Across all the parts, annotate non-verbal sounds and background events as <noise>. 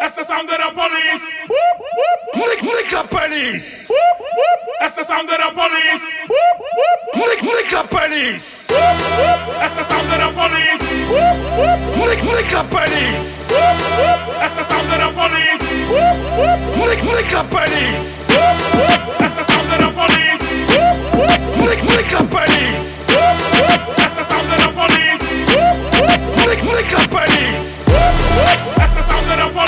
That's the sound of the police. Nick, Nick a police. That's the sound of the police. Nick, Nick a police. That's the sound of the police. Nick, Nick a police. That's the sound of the police. Nick, Nick a police. That's the sound of the police. Nick, Nick a police. That's the sound of the police. Nick, Nick a police. That's the sound of the police.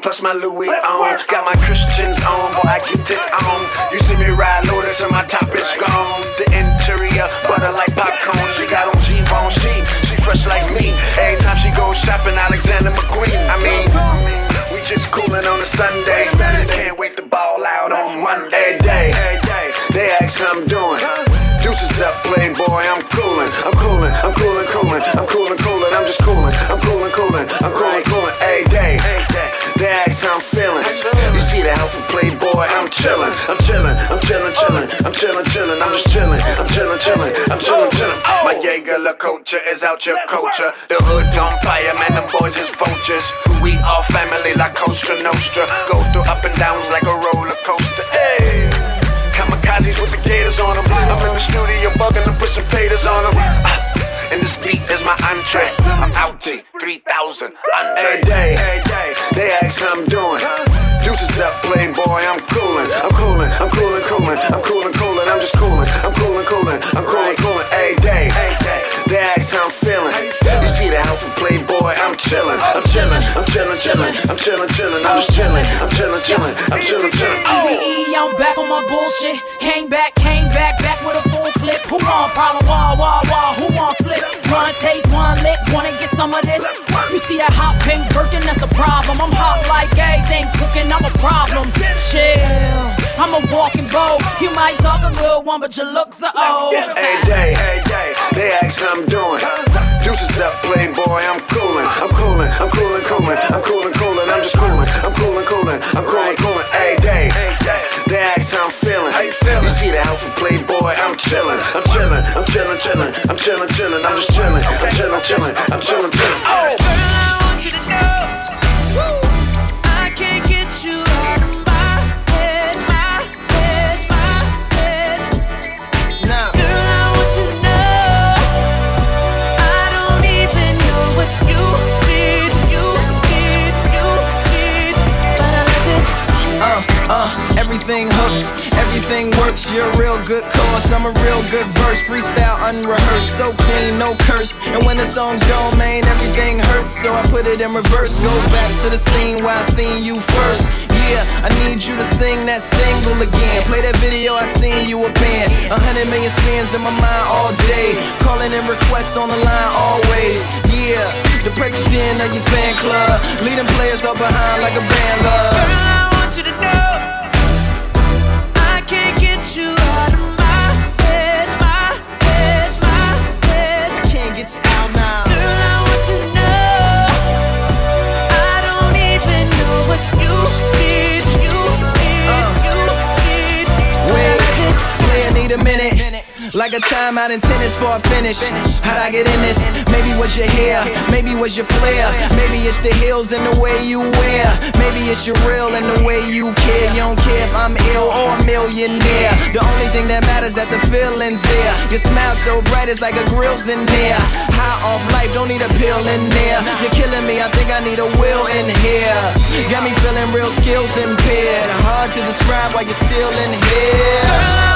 on, plus my Louis on, got my Christians on, boy I get it on. You see me ride Lotus and my top is gone. The interior butter like popcorn. She got on G-bone, she she fresh like me. Every time she goes shopping, Alexander McQueen. I mean, we just coolin' on a Sunday. Can't wait to ball out on Monday. Day, they ask how I'm doing. Deuces up, playboy. I'm coolin', I'm coolin', I'm coolin', coolin', I'm coolin', coolin', I'm just coolin', I'm coolin', coolin', I'm coolin', coolin'. Hey, day, how I'm feeling. You see the outfit, playboy. I'm chillin', I'm chillin', I'm chillin', chillin', I'm chillin', chillin', I'm just chillin', I'm chillin', chillin', I'm chillin', oh, chillin'. Oh. My Jaeger-LeCoultre is out your culture. The hood's on fire, man. Them boys is vultures. We all family like Costa Nostra. Go through up and downs like a roller coaster. Hey. Kamikazes with the gators on them. I'm in the studio bugging and put some faders on them. And this beat is my entree. I'm out to 3000 Andre. Day, hey, they ask how I'm doing. Deuces up, playboy. I'm coolin', I'm coolin', I'm coolin', coolin', I'm coolin', coolin', I'm just coolin', I'm coolin', coolin', I'm coolin', coolin'. Hey, day, they ask how I'm feeling. The outfit, playboy. I'm chillin', I'm chillin', I'm chillin', chillin', I'm chillin', chillin', I'm just chillin', I'm chillin', chillin', I'm chillin', chillin'. Oh. EVE, I'm back on my bullshit. Came back, came back, back with a full clip. Who want problem? Wah, wah, wah. Who want flip? One taste, one lick. Wanna get some of this? You see that hot pink Birkin? That's a problem. I'm hot like everything cooking. I'm a problem. Chill. I'm a walking bow. You might talk a good one, but your looks are old. Hey day, hey day, they ask how I'm doing. Deuces up, playboy, I'm coolin', I'm coolin', I'm coolin', coolin', I'm coolin', coolin', I'm just coolin', I'm coolin', coolin', I'm coolin', coolin'. Hey day, they ask how I'm feeling. You feelin'? You see the outfit, playboy, I'm chillin', I'm chillin', I'm chillin', chillin', I'm chillin', chillin', I'm just chillin', I'm chillin', chillin', I'm chillin', chillin'. Oh. Cause, I'm a real good verse. Freestyle unrehearsed, so clean, no curse. And when the song's gone, man, everything hurts. So I put it in reverse. Go back to the scene where I seen you first. Yeah, I need you to sing that single again. Play that video, I seen you a band. A hundred million spins in my mind all day. Calling in requests on the line always. Yeah, the president of your fan club. Leading players up behind like a band love. Like a timeout in tennis for a finish. How'd I get in this? Maybe was your hair, maybe was your flair. Maybe it's the heels and the way you wear. Maybe it's your real and the way you care. You don't care if I'm ill or a millionaire. The only thing that matters that the feeling's there. Your smile so bright, it's like a grill's in there. High off life, don't need a pill in there. You're killing me, I think I need a will in here. Got me feeling real skills impaired. Hard to describe why you're still in here.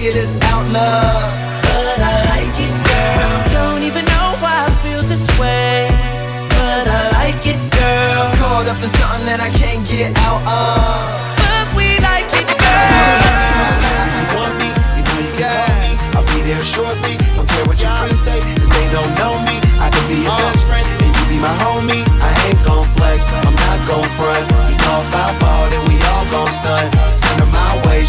Figure this out, love. But I like it, girl. Don't even know why I feel this way, but I like it, girl. Caught up in something that I can't get out of. But we like it, girl. you want me, you know you can call me. I'll be there shortly. Don't care what your friends say, cause they don't know me. I can be your best friend, and you be my homie. I ain't gon' flex, I'm not gon' front. You know if I ball, then we all gon' stunt. Send her my way,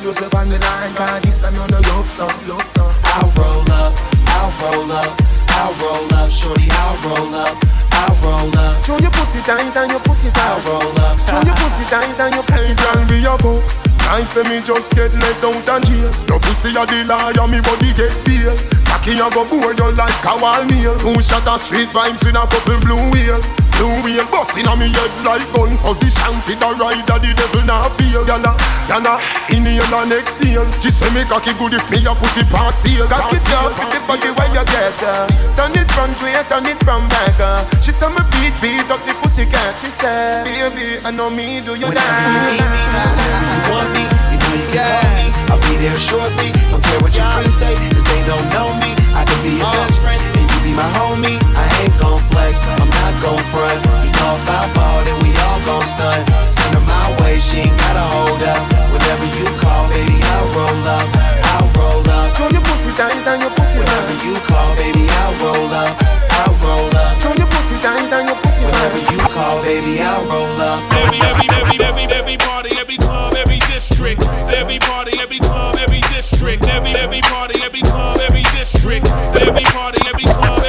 close up on the line. But this I know no love song, love song. I'll roll up, I'll roll up, I'll roll up, shorty, I'll roll up, I'll roll up, Throw your pussy tight and your pussy tight. I'll roll up. Throw your pussy tight and your pussy tight. can be a fuck. Like say me just get let out of jail. Your pussy a the liar, me body get bail. Cocky a go bore you like a wall nail. Two shot of street vibes in a couple blue wheel. Blue wheel busting on me head like gun position for the rider. The devil not feel. Yana, yana, inhale and exhale. She say me cocky good if me a put it past seal. Cocky down, put the body where you get her. Turn it front way, turn it from back. uh. She say me beat, beat up the pussy cat. Me say, baby, I know me do you Whenever you need me, that. whenever you want me, you know you can call me. I'll be there shortly. Don't care what your friends say, cause they don't know me. I can be your best friend, and you be my homie. I ain't gon' flex, I'm not gon' front. You know if I ball, then we all gon' stunt. Send her my way, she ain't gotta hold up. Whenever you call, baby, I'll roll up. I'll roll up. Throw your pussy tight and your pussy Whenever you call, baby, I'll roll up. I'll roll up. Throw your pussy tight and your pussy Whenever you call, baby, I'll roll up. Every, every, every, every, every party, every club, every district. Every party, every club, every district. Every, every party, every club, every district. Every party, every club, every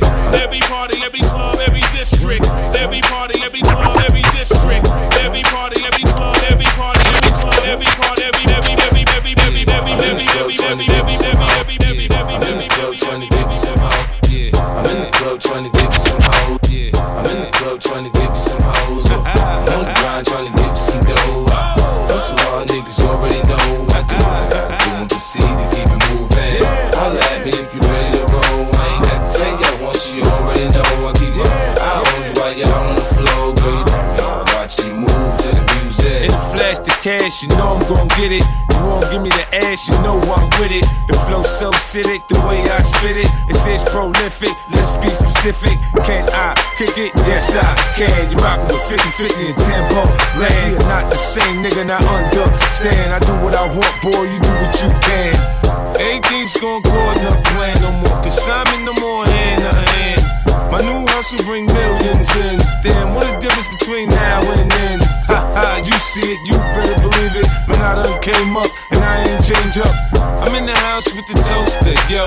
district. Every party, every club, every district. Every party, every club, every district. Every party, every club, every party, every club, every party, every, every, every, every, every, every, every, every, every, every, every, every, every, every, every, every. I'm in the club trying to get me some hoes. Cash, you know I'm gon' get it. You won't give me the ass, you know I'm with it. The flow so acidic, the way I spit it, it says prolific. Let's be specific. Can I kick it? Yes, I can. You rockin' with 50 50 and tempo. Land, you're not the same nigga, not understand. I do what I want, boy, you do what you can. Everything's gon' go in the plan no more. Cause I'm in the more hand to hand. My new hustle bring millions in. Damn, what a difference between now and then. Ha ha, you see it, you better believe it. Man, I done came up and I ain't changed up. I'm in the house with the toaster, yo.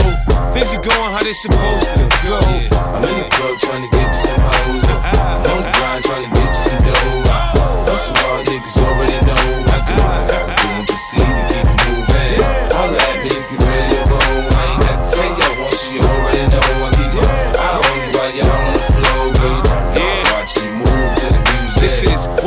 Things are going how they supposed to go. I'm in the club trying to get some hoes. I'm on the grind trying to get some dough. Hustle hard, niggas already know.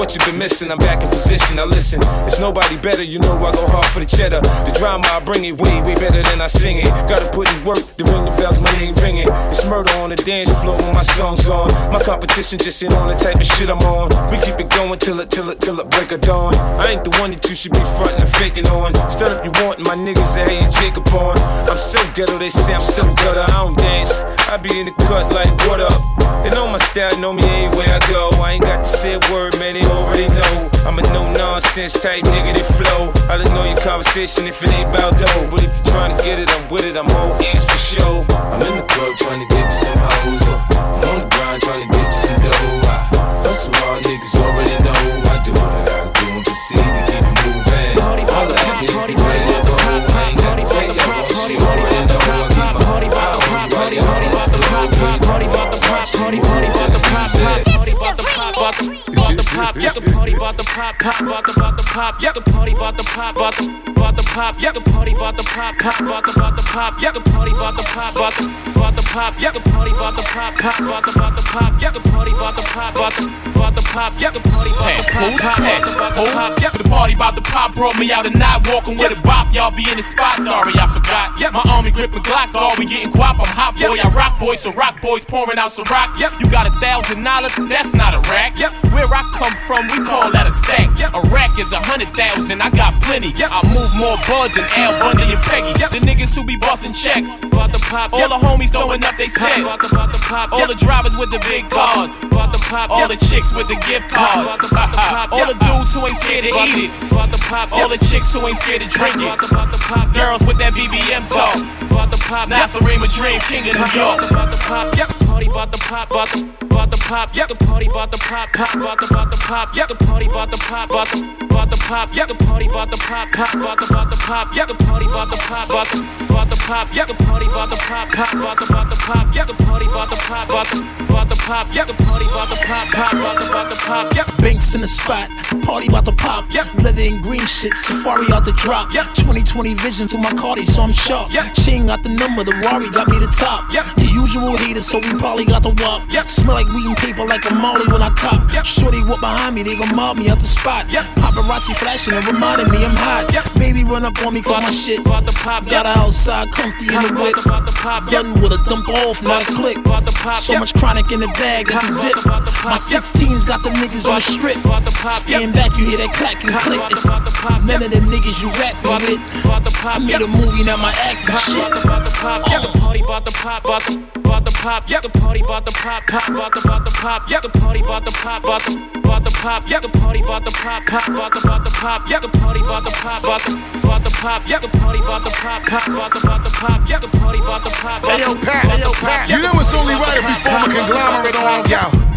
What you've been missing. I'm back in position. Now listen, it's nobody better. You know I go hard for the cheddar. The drama I bring it way, way better than I sing it. Gotta put in work to ring the bells, my name ringing. It's murder on the dance floor when my song's on. My competition just ain't on the type of shit I'm on. We keep it going till it, till it, till it break of dawn. I ain't the one that you should be frontin' and faking on. Stand up, you want my niggas that ain't Jacob on. I'm so ghetto, they say I'm so gutter. I don't dance. I be in the cut like what up. They know my style, know me anywhere I go. I ain't got to say a word, man, they already know. I'm a no nonsense type nigga that flow. I don't know your conversation if it ain't about dough. But if you're trying to get it, I'm with it, I'm all ears for sure. I'm in the club trying to get me some hoes. I'm on the grind trying to get me some dough. I hustle hard, niggas already know. I do what I gotta do and proceed to keep it moving. Holla at me if you ready to roll. I ain't gotta tell y'all once you already know. I keep my eye on you while y'all on the floor. Girl, you Party about the pop, party, party about the pop, pop, party about the pop, about the, about the pop, yeah, the party about the pop, pop, about the, about the pop, yeah, the party about the pop, about the, about the pop, yeah, the party about the pop, pop, about the, about the pop, yeah, the party about the pop, about the, about the pop, yeah, the party about the pop, pop, about the, about the pop, yeah, the party about the pop, about the, about the pop, yeah, the party about the pop, pop, about the, about the pop, yeah. The party about the pop brought me out at night, walking with a bop. Y'all be in the spot, sorry I forgot. My army gripping Glocks, all we getting guap. I'm hot boy, I rock boy, so rock boys pouring out some rock. You got a thousand dollars, that's not a rack. Where I come from, we call that a stack. A rack is a hundred thousand, I got plenty. I move more bud than Al Bundy and Peggy. The niggas who be bossing checks, About the pop, all the homies throwing up they set. About the, the pop, All the drivers with the big cars. about the pop, All the chicks with the gift cards. About the- the pop, All the dudes who ain't scared to eat it. about the pop, All the chicks who ain't scared to drink the, it. about the pop, Girls with that BBM talk. about the pop, Nasarima Dream King of New York. The pop, yeah. Party about the pop, about the, about the pop, yeah. The party about the pop, pop, about the, about the pop, yeah. The party about the pop, about the, about the pop, yeah. The party about the pop, pop, about the, about the pop, yeah. The party about the pop, about the, about the pop, yeah. The party about the pop, pop, about the, about the pop, yeah. The party about the pop, about the, about the pop, yeah. The party about the pop, pop, about the, about the pop, yeah. Banks in the spot, party about to pop. Yeah. Leather and green shit, safari out the drop. Yeah. 2020 vision through my Cardi, so I'm sharp. Yeah. She ain't got the number, the Rari got me the top. Yeah. The usual haters, so we probably got the wop. Yeah. Smell like weed and paper like a molly when I cop. Yeah. Shorty walk behind me, they gon' mob me out the spot. Yeah. Paparazzi flashing and reminding me I'm hot. Yeah. Baby run up on me cause my shit. About the pop, Got her outside, comfy in the whip. About the pop. Done with a dump off, not a click. About the pop, So much chronic in the bag, got the zip. The My yeah. 16s got the niggas on the strip. About the pop, Stand back, you hear that clack and click. It's the none of them niggas you the, with. the I made a movie, now my acting shit. About the, pop, yeah. The party about the pop, about the, the pop, yeah. The party about the pop, pop, about the, about the pop, yeah. The party about the pop, about the, about the pop, yeah. The party about the pop, pop, about the, about the pop, yeah. The party about the pop, about the, about the pop, yeah. The party about the pop, pop, about the, about the pop, yeah. The party about the pop, Hey yo, Pat, hey yo, Pat. You know it's only right if we form a conglomerate on yo.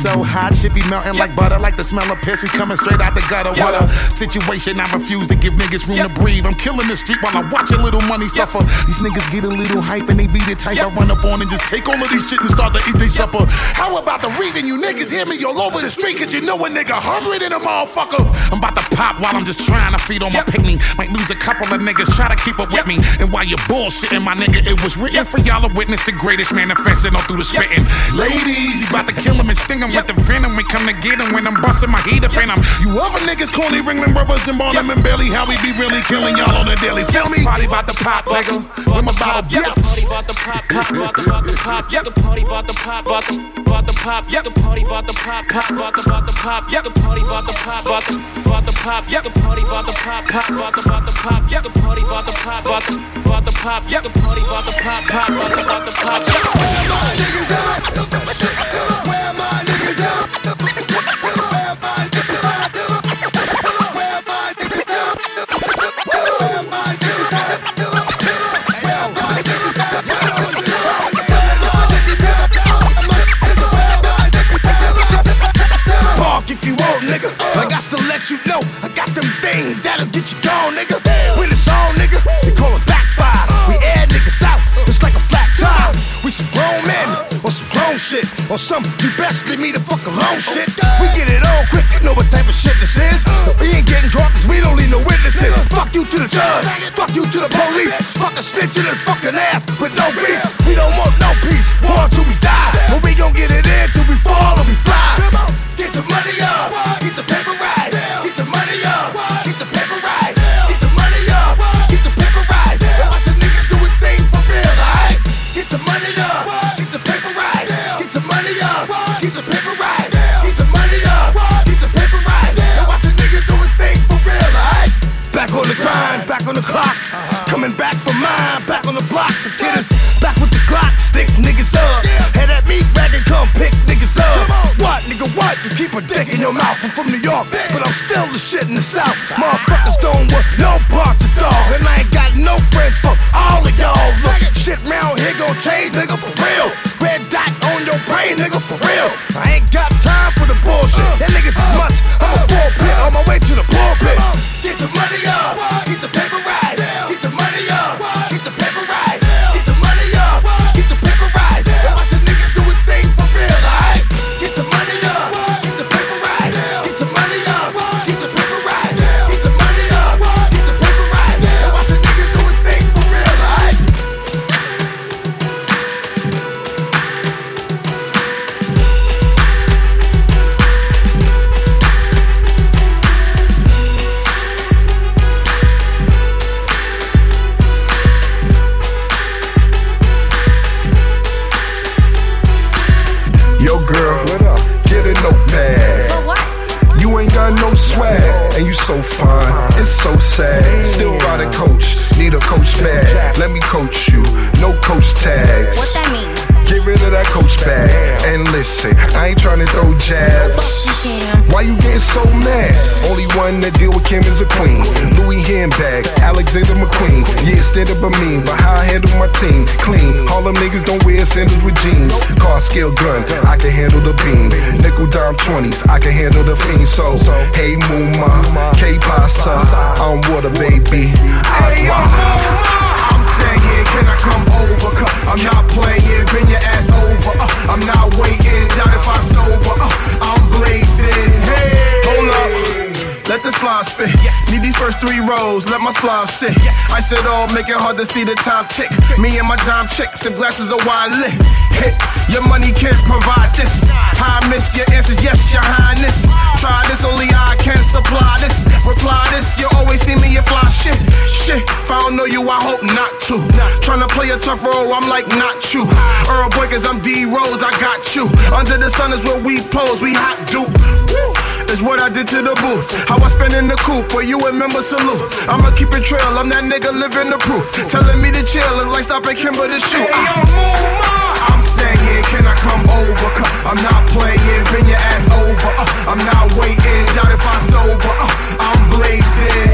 So hot, shit be melting like butter, like the smell of piss. We coming straight out the gutter. What a situation! I refuse to give niggas room to breathe. I'm killing the street while I watch a little money suffer. These niggas get a little hype and they beat it tight. I run up on and just take all of these shit and start to eat they supper. How about the reason you niggas hear me all over the street? Cause you know a nigga hungry than a motherfucker. I'm about to pop while I'm just trying to feed on my picnic. Might lose a couple of niggas, try to keep up with me. And while you're bullshitting, my nigga, it was written for y'all to witness the greatest manifesting all through the spitting. Ladies, you about to kill him and sting him with the venom. We come to get him when I'm busting my heat up in him. You other niggas, corny Ringling Brothers and Barnum and Bailey, how we be really killing y'all on the daily. Feel me? Party about to pop, nigga. With my bottle, yeah. The party about the pop, pop, about the, about the pop, yeah. The party about the pop, about the, about the pop, yeah. The party about the pop, pop, about the, about the pop, yeah. The party about the pop, about the, about the pop, yeah. The party about the pop, pop, about the, about the pop, yeah. The party about the pop, about the, about the pop, yeah. The party about the pop, pop, about the, about the pop, yeah. Shit. Or some you best leave me the fuck alone shit. We get it on quick, you know what type of shit this is. We ain't getting drunk cause we don't need no witnesses. Fuck you to the judge, fuck you to the police. Fuck a snitch in his fucking ass with no beef. So fine. It's so sad. Still ride a coach, need a coach bag. Let me coach you, no coach tags. What that mean? Get rid of that coach bag. And listen, I ain't tryna throw jabs. Why you getting so mad? Only one that deal with Kim is a queen. Louis handbag, Alexander McQueen. Yeah, stand up a mean, but how I handle my team? Clean. All them niggas don't wear sandals with jeans. Car scale gun, I can handle the beam. Nickel dime 20s, I can handle the fiend. So, hey Muma, K Pasa, I'm water baby. Agua. I'm saying, can I come over? I'm not playing, bring your ass over. Uh, I'm not waiting, doubt if I sober. Uh, I'm blazing. Hey, hold up. Let the slide spit. Need these first three rows, let my slime sit. I said all, make it hard to see the time tick. Me and my dime chick, some glasses of wine lit. Hit, your money can't provide this. I miss your answers, yes, your highness. Try this, only I can supply this. Reply this, you always see me a fly shit. Shit, if I don't know you, I hope not to. Tryna play a tough role, I'm like not you. Earl Boykins, I'm D Rose, I got you. Under the sun is where we pose, we hot dupe. It's what I did to the booth. How I spin in the coupe, where you remember salute. I'ma keep it trail, I'm that nigga living the proof. Telling me to chill is like stopping Kimber to shoot. I'm saying, can I come over? Cause I'm not playing, bring your ass over. Uh, I'm not waiting, doubt if I sober. Uh, I'm blazing.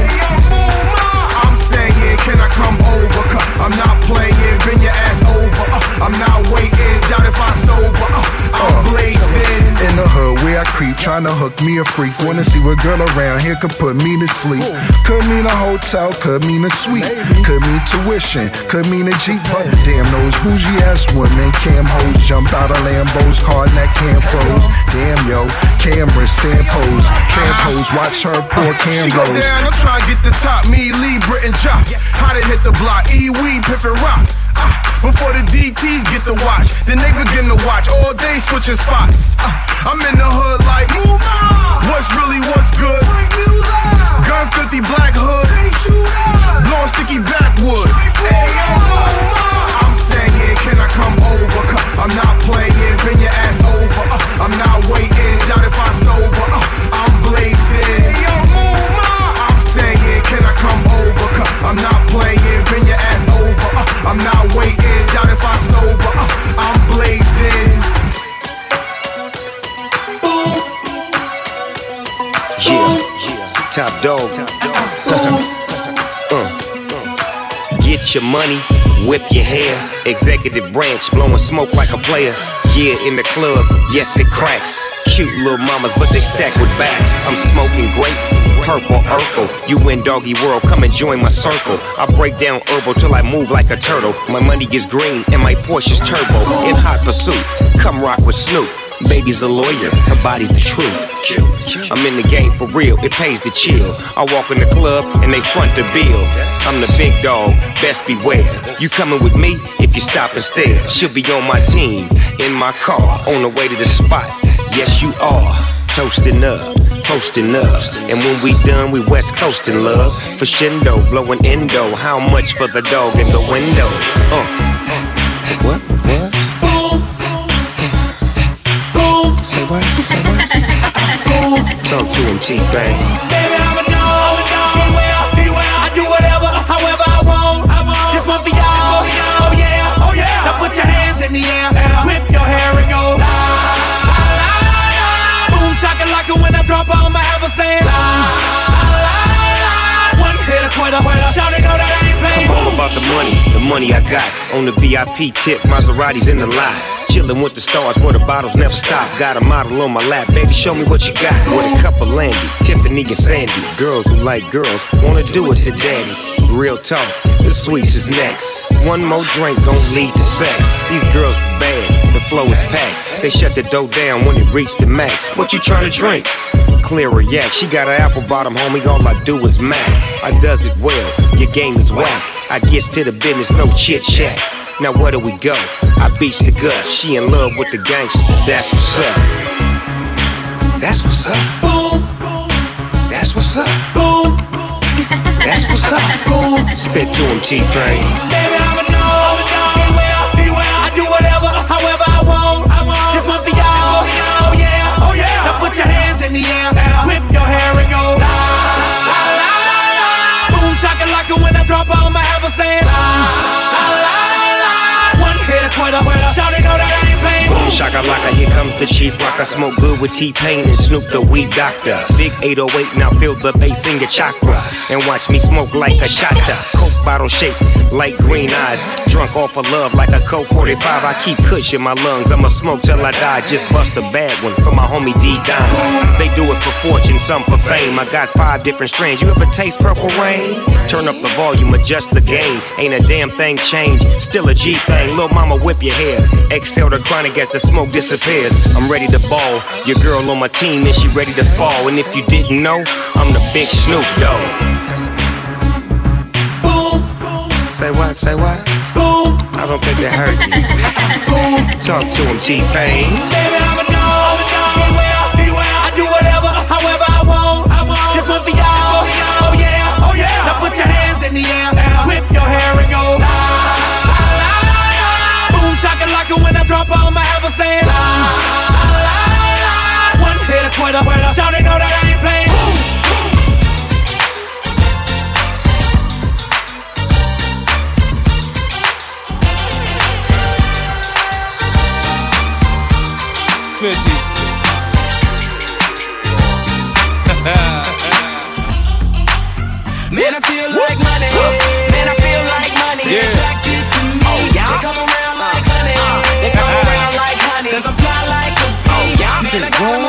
I'm saying, can I come over? Cause I'm not playing, bring your ass over. Uh, I'm not waiting, doubt if I sober. Uh, I'm blazing. In the hood where I creep, tryna hook me a freak. Wanna see what girl around here could put me to sleep. Could mean a hotel, could mean a suite. Could mean tuition, could mean a Jeep. But damn, those bougie ass women, cam hoes, jump out of Lambos, car and that cam froze. Damn, yo, cameras, stand pose. Tramp pose, watch her pour She go cam down, I'm trying to get the top. Me, Lee, Britain, Chop. How to hit the block? E, weed, Piff, and Rock. Ah, before the DTs get the watch, then they begin to watch all day switching spots. Ah, I'm in the hood like, move on. What's really what's good? Gun 50 black hood, blowing sticky backwood. Hey, yo, I'm saying, can I come over? Cause I'm not playing, bring your ass over. Uh, I'm not waiting, doubt if I top dog. Uh. Get your money, whip your hair. Executive branch, blowing smoke like a player. Yeah, in the club, yes, it cracks. Cute little mamas, but they stack with backs. I'm smoking grape, purple Urkel. You in doggy world, come and join my circle. I break down herbal till I move like a turtle. My money is green and my Porsche's turbo. In hot pursuit, come rock with Snoop. Baby's a lawyer, her body's the truth. I'm in the game for real, it pays to chill. I walk in the club and they front the bill. I'm the big dog, best beware. You coming with me if you stop and stare. She'll be on my team, in my car, on the way to the spot. Yes, you are. Toasting up, toasting up. And when we done, we west coasting love. For shindo, blowing endo. How much for the dog in the window? Uh. What? What? Say what? Say? <laughs> Talk to him, T-Pain. Baby, I'm a dog. Beware, beware. I do whatever, however I want. This one for y'all. Oh yeah, oh yeah. Now put your hands in the air, whip your hair and go. La, la, la, la. Boom, chakalaka when I drop, I'ma have a saying. La, la, la. One hit a quitter, shout it, know that I ain't playing. I'm all about the money, the money I got. On the VIP tip, Maserati's in the lot. Chillin' with the stars where the bottles never stop. Got a model on my lap, baby, show me what you got. With a cup of Landy, Tiffany and Sandy. Girls who like girls wanna do it to daddy. Real talk, the sweets is next. One more drink gon' lead to sex. These girls is bad, the flow is packed. They shut the door down when it reached the max. What you tryna drink? Clear a yak. She got an apple bottom, homie. All I do is mac. I does it well. Your game is whack. I gets to the business, no chit chat. Now where do we go? I beats the gut. She in love with the gangster. That's what's up. That's what's up. Boom. That's what's up. Boom. That's what's up. Boom. Spit to him, T-Pain. Playing. Boom here comes the chief rock. I smoke good with T-Pain and Snoop the weed doctor. Big 808, now feel the bass in your chakra. And watch me smoke like a shotta. Coke bottle shaped like green eyes. Drunk off of love like a Coke 45. I keep kush in my lungs. I'ma smoke till I die. Just bust a bad one for my homie D Dimes. They do it for fortune, some for fame. I got five different strains. You ever taste purple rain? Turn up the volume, adjust the gain. Ain't a damn thing changed. Still a G thing. Lil' mama, whip your hair. Exhale the chronic as the smoke disappears. I'm ready to ball. Your girl on my team and she ready to fall. And if you didn't know, I'm the big Snoop Dogg. Say what? Say what? Boom. I don't think they heard you. Boom. Talk to him, T-Pain. Baby, I'm a dog. Beware, beware. I do whatever, however I want. This one for y'all. Oh yeah, oh yeah. Now put your hands in the air, whip your hair and go. La, la, la, la. Boom, chakalaka when I drop, I'ma have One hit a quitter, shout it, know that I ain't playing. Fifty. Man, I feel like money. Man, I feel like money. Yeah. Attracted to me. Oh, they come around like honey. They come <laughs> around like honey. Cause I'm fly like a bee. Oh, Man, I got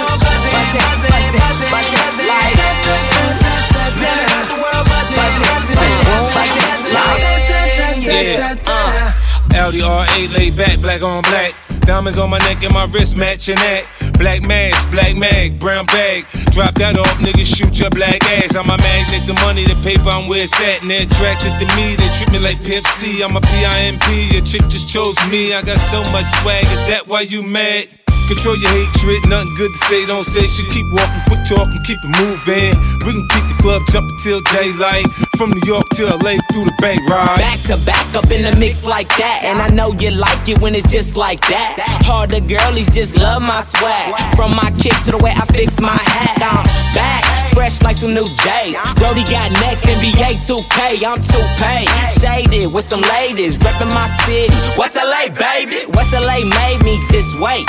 Uh, LDRA laid back, black on black. Diamonds on my neck and my wrist matching that. Black mask, black mag, brown bag. Drop that off, niggas shoot your black ass. I'm a magnet, the money, the paper, I'm where it's at. And they're attracted to me, they treat me like Pimp C. I'm a PIMP, your chick just chose me. I got so much swag, is that why you mad? Control your hatred, nothing good to say, don't say shit. Keep walking, quit talking, keep it moving. We can keep the club jumping till daylight. From New York to LA through the Bay Ride. Back to back up in the mix like that. And I know you like it when it's just like that. Harder girlies just love my swag. From my kicks to the way I fix my hat. I'm back, fresh like some new J's. Brody got next, NBA 2K, I'm 2Pay. Shaded with some ladies, reppin' my city. West LA, baby. West LA made me this way.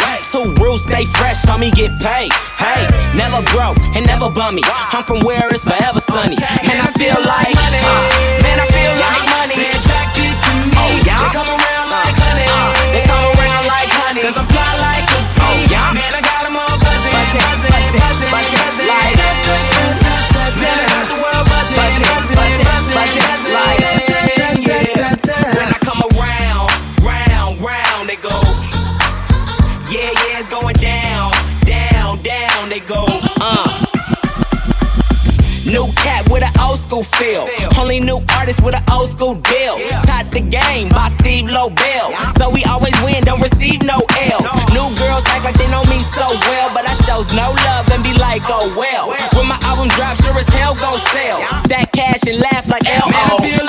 Two rules, stay fresh, homie, get paid. Hey, never broke and never bummy. I'm from where it's forever sunny. And I feel like, uh, man, I feel like money. They attracted to me. Oh, yeah. They come around school feel. Only new artist with an old school deal. Taught the game by Steve Lobel. So we always win, don't receive no L's. New girls act like they know me so well, but I shows no love and be like, oh well. When my album drops, sure as hell gon' sell. Stack cash and laugh like L.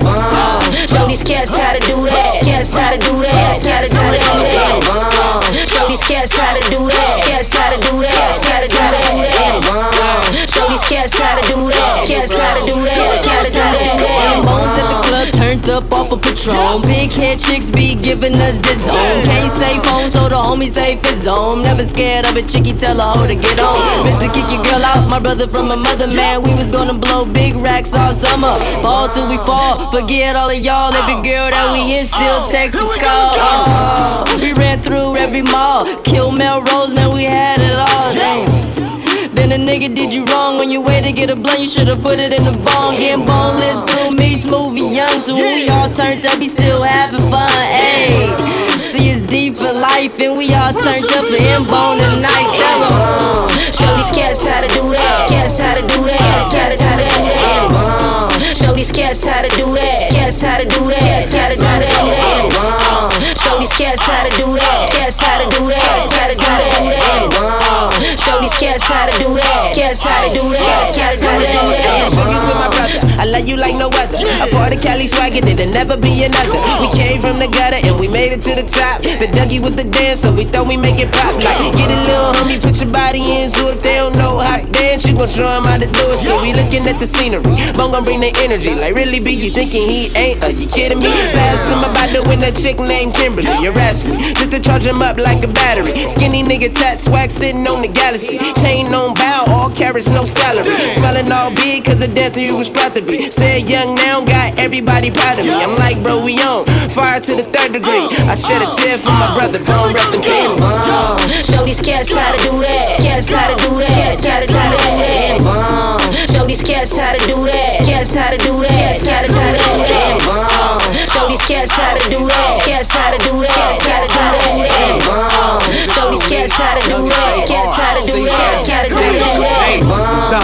cats how to do that. Cats how to do that. Cats how to do that. Bones at the club turned up off of Patron. Big head chicks be giving us the zone. Can't say phone, so the homie say his zone. Never scared of a chickie, tell a hoe to get on. Mr. Kick your girl out, my brother from my mother, man. We was gonna blow big racks all summer. Fall till we fall. Forget all of y'all. Every girl that we hit still text and call. Oh, we ran through every mall. Kill Melrose, man, we had nigga did you wrong on your way to get a blunt. You should've put it in the bong. Getting bone lips through me, smooth and young. So when we all turned up, he still having fun. Ayy, see it's deep for life, and we all turned up for him bone tonight. Tell him. Show these cats how to do that. Cats how to do that. Cats how to do that. Show these cats how to do that. Cats how to do that. Cats how to do that. Show these cats how to do that. Cats how to do that. Cats how to do that. Cats how to do that. Cats how to do that. Cats how to do that. To my brother. I love you like no other. A part of Cali swagger, there'll never be another. We came from the gutter and we made it to the top. The Dougie was the dancer, we thought we make it pop. Like, get a little homie, put your body in. So if they don't know how to dance, you gon' show 'em how to do it. So we looking at the scenery. Bone gon' bring the energy. Like, really be you thinking he ain't? Are you kidding me? Pass him about to win a chick named Kimberly. You're asking me just to charge him up like a battery. Skinny nigga tat swag sitting on the galaxy. Chain on bow, all carrots, no salary. Smelling all big cause the dancer you was proud to be. Said young now, got everybody proud of me. I'm like, bro, we on fire to the third degree. I shed a tear for my brother, bone rest in peace. Show these cats how to do that. Cats how to do that. Cats how to do that. Show these cats how to do that. Cats how to do that. Cats how to do that. Show these cats how to do that. Cats how to do that. Cats how to do that. Show these cats how to do that.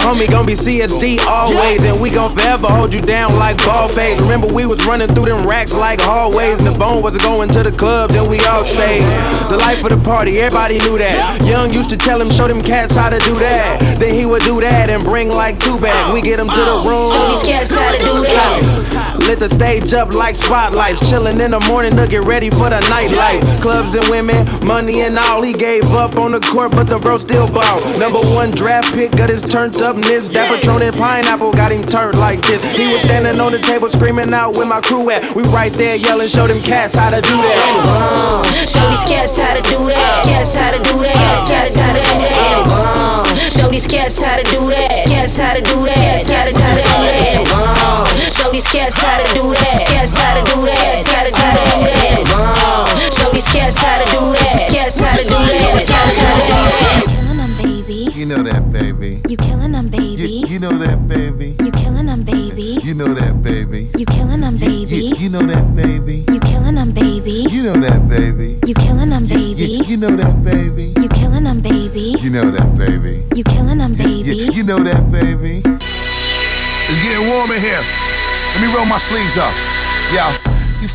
Homie gon' be CSD always, and we gon' forever hold you down like ball fades. Remember we was running through them racks like hallways, the bone was going to the club, then we all stayed. The life of the party, everybody knew that. Young used to tell him, show them cats how to do that. Then he would do that and bring like two back. We get them to the room. Show these cats how to do that. Lit the stage up like spotlights. Chillin' in the morning to get ready for the nightlife. Clubs and women, money and all. He gave up on the court, but the bro still ball. Number one draft pick, got his turned upness. That Patron and pineapple got him turned like this. He was standing on the table screaming out where my crew at. We right there yelling, show them cats how to do that. Show these cats how to do that. Cats how to do that. Cats how to do that. Show these cats how to do that. Cats how to do that. Cats how to do that. Show these cats how to do that. Cats how to do that. You know that, baby. You killing them, baby. You know that, baby. You killing them, baby. You know that, baby. You killing them, baby. You know that, baby. You killing them, baby. You know that, baby. It's getting warm in here. Let me roll my sleeves up. Yeah.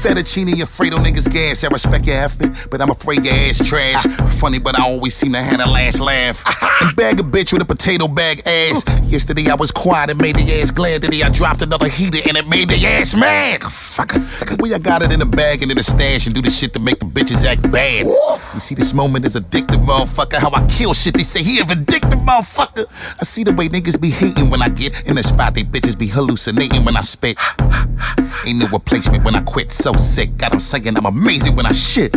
Fettuccine, Fredo niggas gas. I respect your effort, but I'm afraid your ass trash. Funny, but I always seem to have the last laugh. And bag a bitch with a potato bag ass. Yesterday I was quiet and made the ass glad. Today I dropped another heater and it made the ass mad. Fuck a sucker. We I got it in the bag and in the stash and do the shit to make the bitches act bad. You see, this moment is addictive, motherfucker. How I kill shit. They say he a vindictive motherfucker. I see the way niggas be hating when I get in the spot. They bitches be hallucinating when I spit. Ain't no replacement when I quit. So sick. Got 'em saying I'm amazing when I shit.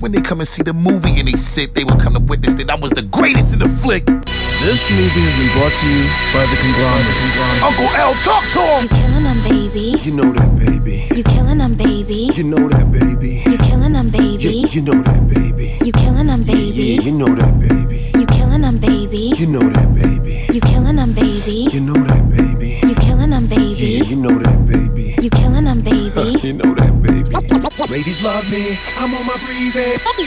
When they come and see the movie and they sit, they will come to witness that I was the greatest in the flick. This movie has been brought to you by the conglomerate. Uncle L, talk to him. You killing them, baby. You know that, baby. You killing them, baby. You know that, baby. You killing them, baby. You, you know that, baby. You killing them, Yeah, baby. you know that, baby. You killing them, baby. You know that, baby. You killing them, baby. You know that, baby. You killing them, Yeah, you know that, baby. You killing them, baby. <laughs> You know that, baby. Ladies love me, I'm on my breezy. Eh? Eh?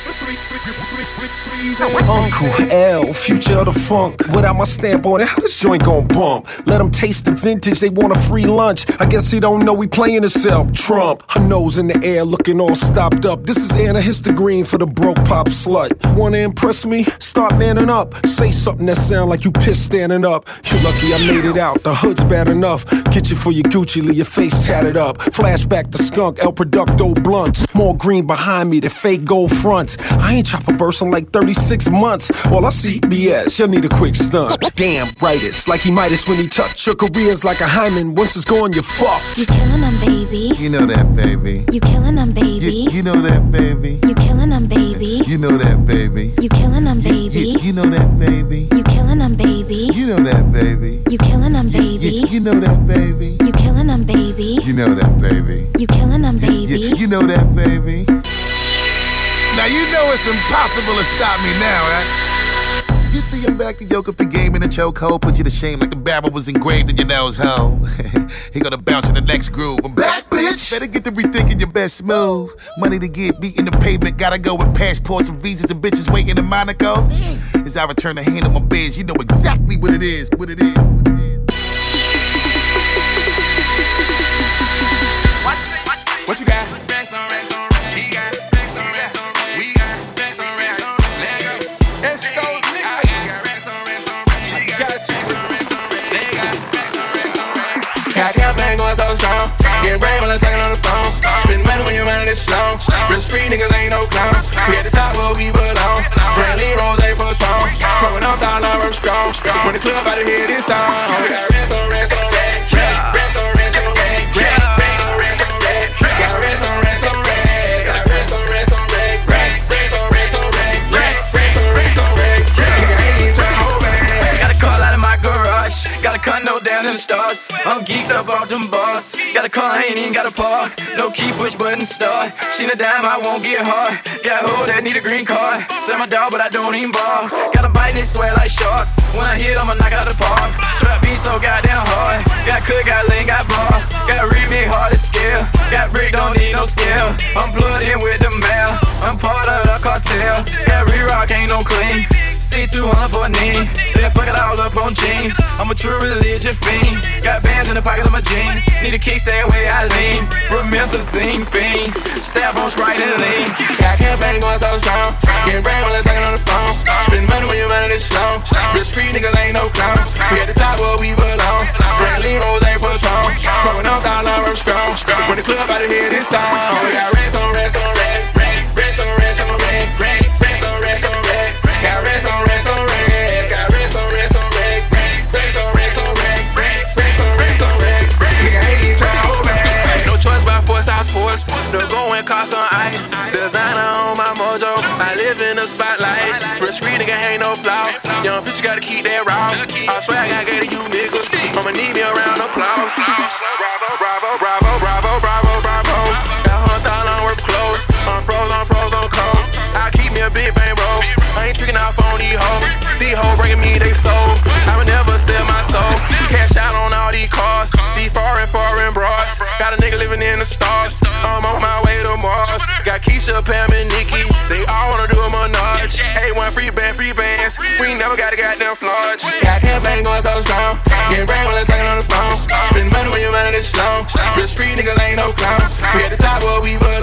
Uncle L, future of the funk. Without my stamp on it, how this joint gon' bump? Let them taste the vintage, they want a free lunch. I guess he don't know we playing himself. Trump, her nose in the air, looking all stopped up. This is Anna Histogreen for the broke pop slut. Wanna impress me? Start manning up. Say something that sound like you pissed standing up. You lucky I made it out. The hood's bad enough. Get you for your Gucci, leave your face tatted up. Flashback to skunk, El Producto blunts. More green behind me, the fake gold fronts. I ain't drop a verse in like 36 months. All I see BS, you'll need a quick stunt. Damn, brightest, like he Midas when he touch. Your career's like a hymen. Once it's gone, you're fucked. You killing them, baby. You know that, baby. You killing them, baby. You know that, baby. You killing them, baby. You know that, baby. You killing them, baby. You know that, baby. You killing them, baby. You know that, baby. You killing them, baby. You know that, baby. You baby. You know that, baby. You killing them, baby. You, you know that, baby. Now you know it's impossible to stop me now, right? You see him back to yoke up the game in a chokehold, put you to shame like the barrel was engraved in your nose hole. <laughs> he gonna bounce in the next groove. I'm back, bitch. Better get to rethinking your best move. Money to get beat in the pavement, gotta go with passports and visas and bitches waiting in Monaco. As I return the hand of my biz, you know exactly what it is, what it is. What it is. What you got? We got racks on racks on racks. He got campaign going so strong. Brain while I'm talking on the phone. Spend money when you're running this slow. Real street niggas ain't no clowns. We at the top where we belong. Brand Lee Rose ain't for strong. Throwing off dollar, I'm strong. When the club out of here this time. We got rest on rest on rest. I'm geeked up off them bars. Got a car, ain't even got a park. No key, push button, start. She a dime, I won't get hard. Got hoe that need a green card. Sell my dog, but I don't even ball. Got a bite and sweat like sharks. When I hit, I'ma knock out the park. Trap beat so goddamn hard. Got cook, got lean, got ball. Got remake hard to scale. Got brick, don't need no scale. I'm plugged in with the mail. I'm part of the cartel. Got re-rock, ain't no clean. C200 for a knee. Then fuck it all up on jeans. I'm a true religion fiend. Got bands in the pockets of my jeans. Need a kick, stay away, I lean. Remember the scene fiend. Stab on Sprite and lean. Got campaign going so strong. Getting brain while I'm talking on the phone. Spend money when you're running this slow. Real street niggas ain't no clowns. We at the top where we belong. Brand Lee Rose ain't for strong. Throwing off dollar, I'm strong. When the club out of here this time. Got rest on rest on rest. Rest on rest on rest. Rest on rest on rest. Got rest Young bitch you gotta keep that raw. I swear I get to you niggas. I'ma need me a round of applause. Bravo, bravo, bravo, bravo, bravo, bravo. Got hundred thousand worth clothes. I'm froze, I'm froze, on cold. I keep me a big bang roll. I ain't tricking off on these hoes. These hoes bringing me they soul. I would never sell my soul. Cash out on all these cars. These foreign, foreign broads. Got a nigga living in the stars. I'm on my way to Mars. Got Keisha, Pam, and Nikki. They all wanna do a menage. A1 free band, free bands. We never got a goddamn flaws. Got campaign going so strong. Getting brain when I'm talking on the phone. Spend money when you're running this slow. Real street nigga ain't no clown. We at the top where we belong.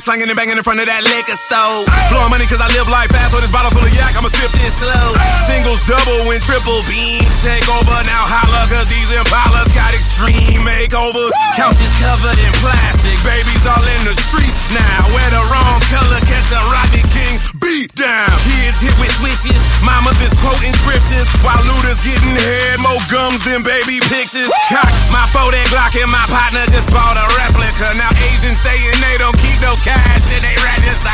Work, slanging and banging in front of that liquor store. Blowing money cause I live life fast, so this bottle full of yak, I'ma sip this slow. Singles double when triple beams take over. Now holla cause these impalas got extreme makeovers. Couches covered in plastic, babies all in the street now. Wear the wrong color, catch a Rodney King down. Kids hit with switches, mamas is quoting scriptures, while looters getting head, more gums than baby pictures. Cock my 40 Glock and my partner just bought a replica. Now Asians saying they don't keep no cash in they register.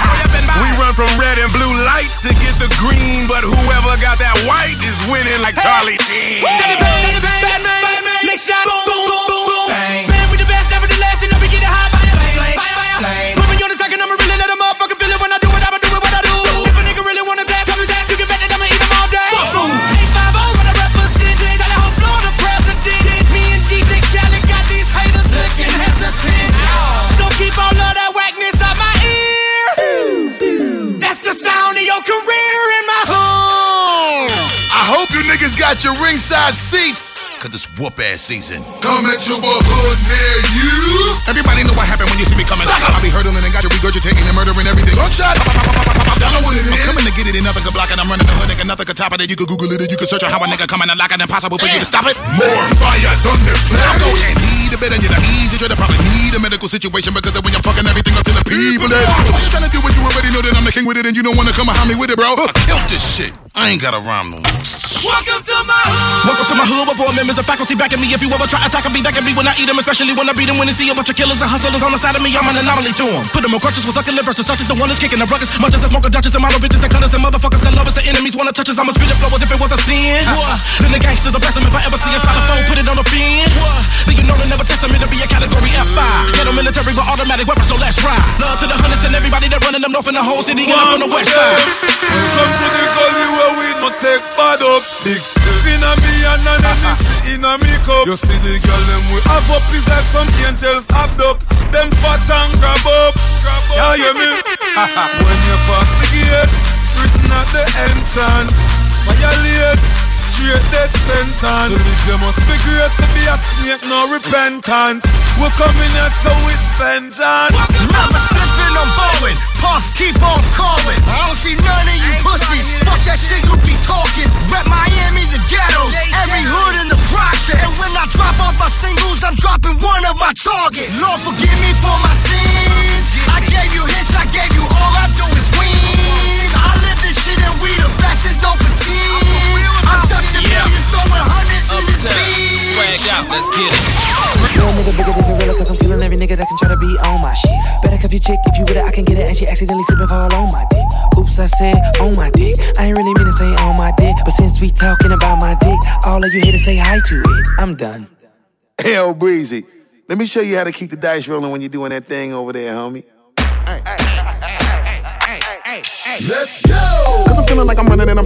We run from red and blue lights to get the green, but whoever got that white is winning like Charlie Sheen. Next shot, boom, boom, boom, ringside seats. Cause it's whoop ass season. Coming to a hood near you. Everybody know what happened when you see me coming. I be hurdling and got you regurgitating and murdering everything. Gunshot. Y'all know what it is. I'm coming to get it and nothing could block it. I'm running the hood, nigga. Nothing could top it. You could Google it. or You could search on how a nigga coming and lock it. Impossible for you to stop it. More fire, thunder, I go and need a bit and you're the easy to probably need a medical situation because when you're fucking everything up to the people. That Why you trying to do what you already know that I'm the king with it and you don't want to come behind me with it, bro? I killed this shit. I ain't got a rhyme no more. Welcome to my hood. Welcome to my hood with board members of faculty backing me. If you ever try attacking me, that can be when I eat them, especially when I beat them. When they see a bunch of killers and hustlers on the side of me, I'm an anomaly to them. Put them on crutches with sucking liver, such as the one that's kicking the ruckus. Much as I smoke a Dutchess and model bitches and cutters and motherfuckers that love us. The enemies wanna touch us. I'ma spit the flow as if it was a sin. Then the gangsters are blessing if I ever see inside a phone, put it on the fin. Then you know they never test me to be a category F5. Get a military with automatic weapons, so let's ride. Love to the hunters and everybody that running them north in the whole city and up on the west side. Welcome to the gully where we no take bad up. Big stiff in a me and an Hennessy in a me cup. You see the girl them we have up is like some angels abduct. Them fat and grab up. Yeah, you me? <laughs> when you pass the gate, written at the entrance. Violate, straight death sentence. To live you must be great to be a snake, no repentance. We're coming at you with vengeance. Never slipping, I'm bowling. Puff, keep on calling. I don't see none of you pussies. Fuck that shit you be talking. Rep Miami, the ghettos. Every hood in the project. And when I drop off my singles, I'm dropping one of my targets. Lord, forgive me for my sins. I gave you hits, I gave you all I do is I'm touching millions, throwing hundreds in this beat. Swag out, let's get it. Real nigga bigger than gorilla, cause I'm killing every nigga that can try to be on my shit. Better cuff your chick if you with it, I can get it, and she accidentally slip and fall on my dick. Oops, I said on my dick. I ain't really mean to say on my dick, but since we talking about my dick, all of you here to say hi to it. I'm done. Hell, Breezy. Let me show you how to keep the dice rolling when you're doing that thing over there, homie. Let's go! Cause I'm feeling like I'm running and I'm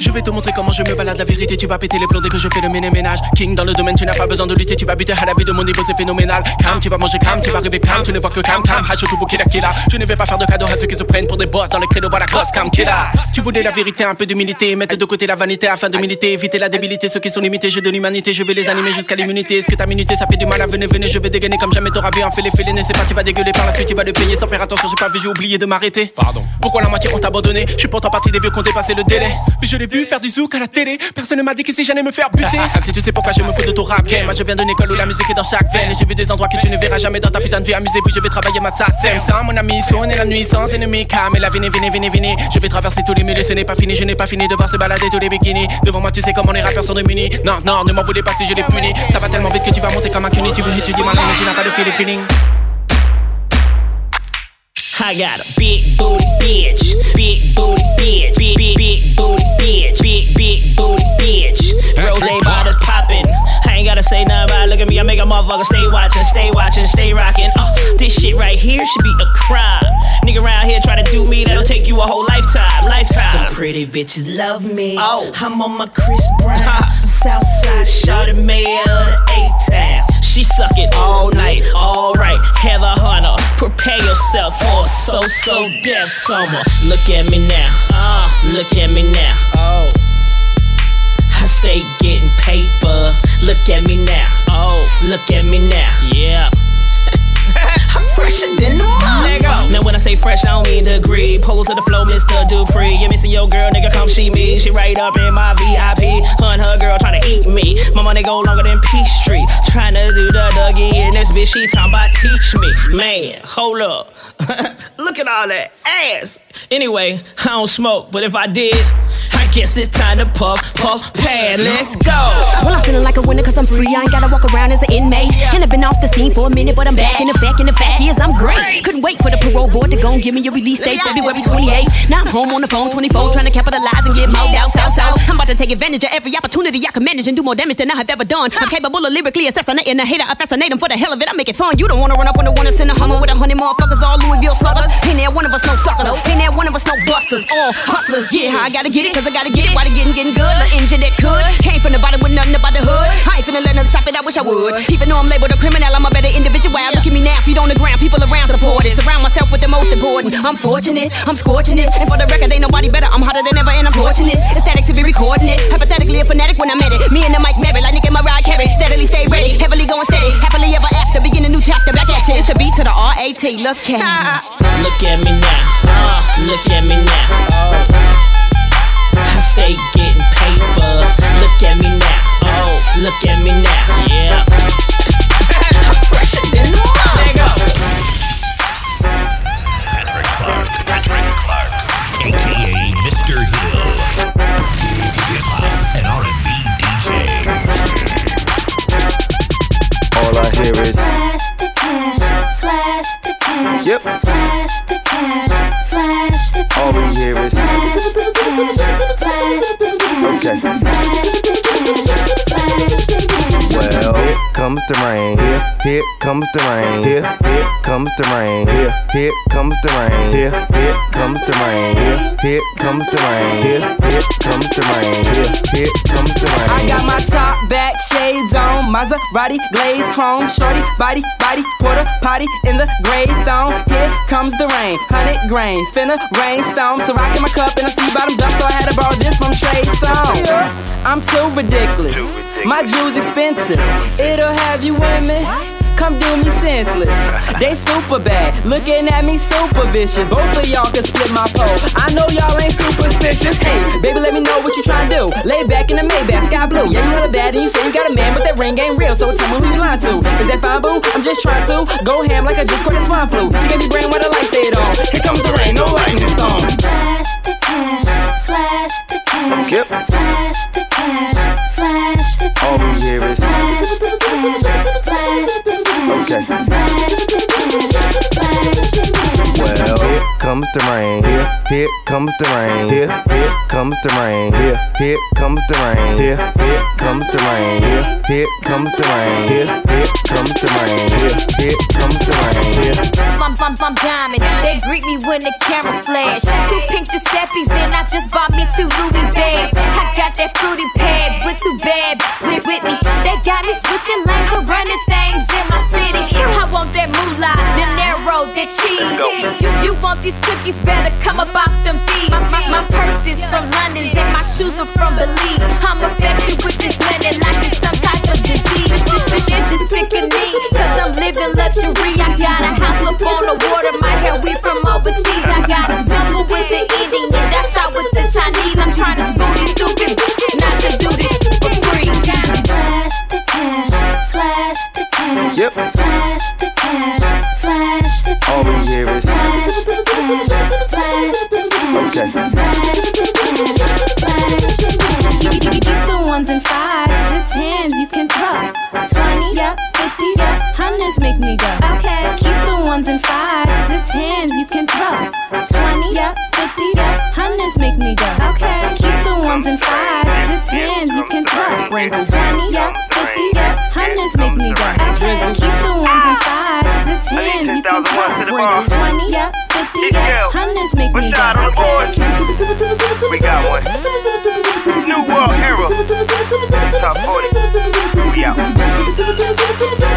Je vais te montrer comment je me balade. La vérité Tu vas péter les plombs dès que je fais le ménage. King dans le domaine tu n'as pas besoin de lutter. Tu vas buter à la vie de mon niveau c'est phénoménal. Cam tu vas manger cam tu vas rêver cam Tu ne vois que cam cam Hache tout bouquet killa Je ne vais pas faire de cadeaux à ceux qui se prennent pour des boss. Dans le credo voilà gosse cam killa Tu voulais la vérité un peu d'humilité. Mettre de côté la vanité afin de militer. Éviter la débilité ceux qui sont limités. J'ai de l'humanité je vais les animer jusqu'à l'immunité. Est-ce que ta minute ça fait du mal. À venir venez Je vais dégainer comme jamais t'auras vu un fait les féliner C'est pas tu vas dégueuler par la suite tu vas le payer sans faire attention. J'ai pas vu j'ai oublié de m'arrêter. Pardon. Pourquoi la moitié ont abandonné? Je suis pourtant parti des vieux qui ont dépassé le délai. Mais je l'ai vu faire du zouk à la télé. Personne ne m'a dit que si j'allais me faire buter. Si tu sais pourquoi je me fous de ton rap game Moi je viens d'une école où la musique est dans chaque veine. Et j'ai vu des endroits que tu ne verras jamais dans ta putain de vie. Amusez-vous je vais travailler ma sassem Sans mon ami sonner la nuit sans ennemi Calme et la venez venez venez venez. Je vais traverser tous les murs et ce n'est pas fini. Je n'ai pas fini de voir se balader tous les bikinis. Devant moi tu sais comment les rappeurs sont démunis. Non non ne m'en voulez pas si je les punis. Ça va tellement vite que tu vas monter comme un cuny. Tu veux étudier ma langue mais tu n'as pas de feeling I got a big booty bitch, big booty bitch, big big booty bitch, big big booty bitch. Rose gotta say nothing about. Look at me, I make a motherfucker stay watching, stay watching, stay rocking. Oh, this shit right here should be a crime. Nigga around here try to do me, that'll take you a whole lifetime, lifetime. Them pretty bitches love me. Oh, I'm on my Chris Brown, Southside Chardonnay of the A-Town. She suck it all night, alright. Heather Hunter, prepare yourself for a So So Def summer. Look at me now, uh, look at me now. Oh, I stay getting paper. Look at me now. Yeah. <laughs> I'm fresher than the mother. Now when I say fresh, I don't mean degree. Polo to the flow, Mr. Dupri. You missing your girl, nigga, come see me. She right up in my VIP. Hunt her girl trying to eat me. My money go longer than Peachtree. Trying to do the Dougie and this bitch, she talking about teach me. Man, hold up. <laughs> Look at all that ass. Anyway, I don't smoke, but if I did, guess it's time to puff, puff, pad. Let's go. Well, I'm feeling like a winner cause I'm free. I ain't gotta walk around as an inmate. And I've been off the scene for a minute, but I'm back. And the fact, and the fact is I'm great. Couldn't wait for the parole board to go and give me a release date February 28th. Now I'm home on the phone 24, trying to capitalize and get mouthed out south south. I'm about to take advantage of every opportunity I can manage and do more damage than I have ever done. I'm capable of lyrically assassinating a hater. I fascinate him for the hell of it. I make it fun. You don't wanna run up on the one that's in the Hummer with a hundred motherfuckers, all Louisville sluggers. Ain't there one of us no suckers? Ain't there one of us no busters? All hustlers. Yeah, I gotta get it, cause I gotta get it. Why they getting, getting good? The engine that could. Came from the bottom with nothing about the hood. I ain't finna let nothing stop it, I wish I would. Even though I'm labeled a criminal, I'm a better individual. Look at me now, feet on the ground, people around supported. Surround myself with the most important. I'm fortunate, I'm scorching this. And for the record, ain't nobody better. I'm hotter than ever, and I'm torching this. Ecstatic to be recording it. Hypothetically, a fanatic when I met it. Me and the mic married, like Nick and Mariah Carey. Steadily stay ready, heavily going steady. Happily ever after, begin a new chapter. Back at you. It's the B to the R A T. Look at me. Look at me now. Uh, look at me now. I stay getting paper. Look at me now. Oh, look at me now. Yeah. I'm fresher than the mother. Patrick Clark, Patrick Clark, aka Mr. Hill, hip hop and R&B DJ. All I hear is Flash the cash, flash the cash, Yep. flash the cash, flash the cash. All we hear is Flash the cash, flash the cash, Okay. Comes the rain. Here, here comes the rain. Here, here comes the rain. Here, here comes the rain. Here, here comes the rain. Here, here comes the rain. Here, here comes the rain. Here, here comes the rain. I got my top back shades on, Maserati glaze chrome, shorty body body porter potty in the gray thong. Here comes the rain, hundred grain, finna rainstorm. So rockin' my cup and I see bottoms up, so I had to borrow this from Trey Songz. I'm too ridiculous, my jewels expensive. It'll have you women. Come do me senseless. They super bad, looking at me super vicious. Both of y'all can split my pole. I know y'all ain't superstitious. Hey, baby, let me know what you trying to do. Lay back in the Maybach, sky blue. Yeah, you know the bad, and you say you got a man, but that ring ain't real. So tell me who you lying to. Is that fine, boo? I'm just trying to go ham like I just caught the swine flu. She gave me brain while the light stayed on. Here comes the rain, no lightning storm. Flash the cash, flash the cash, Yep. flash the cash, flash the cash. All we hear is Flash the cash, flash the cash, Okay. flash the cash, flash the cash. Well, comes the rain. Here, here comes the rain. Here, here comes the rain. Here, here comes the rain. Here, here comes the rain. Here, here comes the rain. Here, here comes the rain. Here, here comes the rain. Here. I'm, I'm, I'm diamond. They greet me when the camera flash. Two pink Giuseppe's and I just bought me two Louis bags. I got that fruity pad with two bad with, with me. They got me switching lanes and running things in my city. I want that moolah, De Niro, that cheese. You, you want these cookies? Better come up off them feet. My, my, my purse is from London and my shoes are from Belize. I'm affected with this money like it's some type of disease. This, this shit is sick of me, cause I'm living luxury. I got a house up on the water, my hair we from overseas. I got a temple with the Indians, I shot with the Chinese. I'm trying to school these stupid bitches not to do this for free. Flash the cash, flash the cash. Yep. Flash the cash, flash the cash. All we hear is Flash the cash, flash the cash. Okay. Flash the cash, flash the cash. Keep the ones and five, the tens you can. Twenties, yep, fifties, yep, hundreds make me go. Okay. Keep the ones and five, the tens you can. Twenties, yep, fifties, yep, hundreds make me go. Okay. Keep the ones and five, the tens you can. Twenties, yep, 20, 20, yeah, 50, yeah, hundreds make me go. We got one. New World Era. Top 40. We out.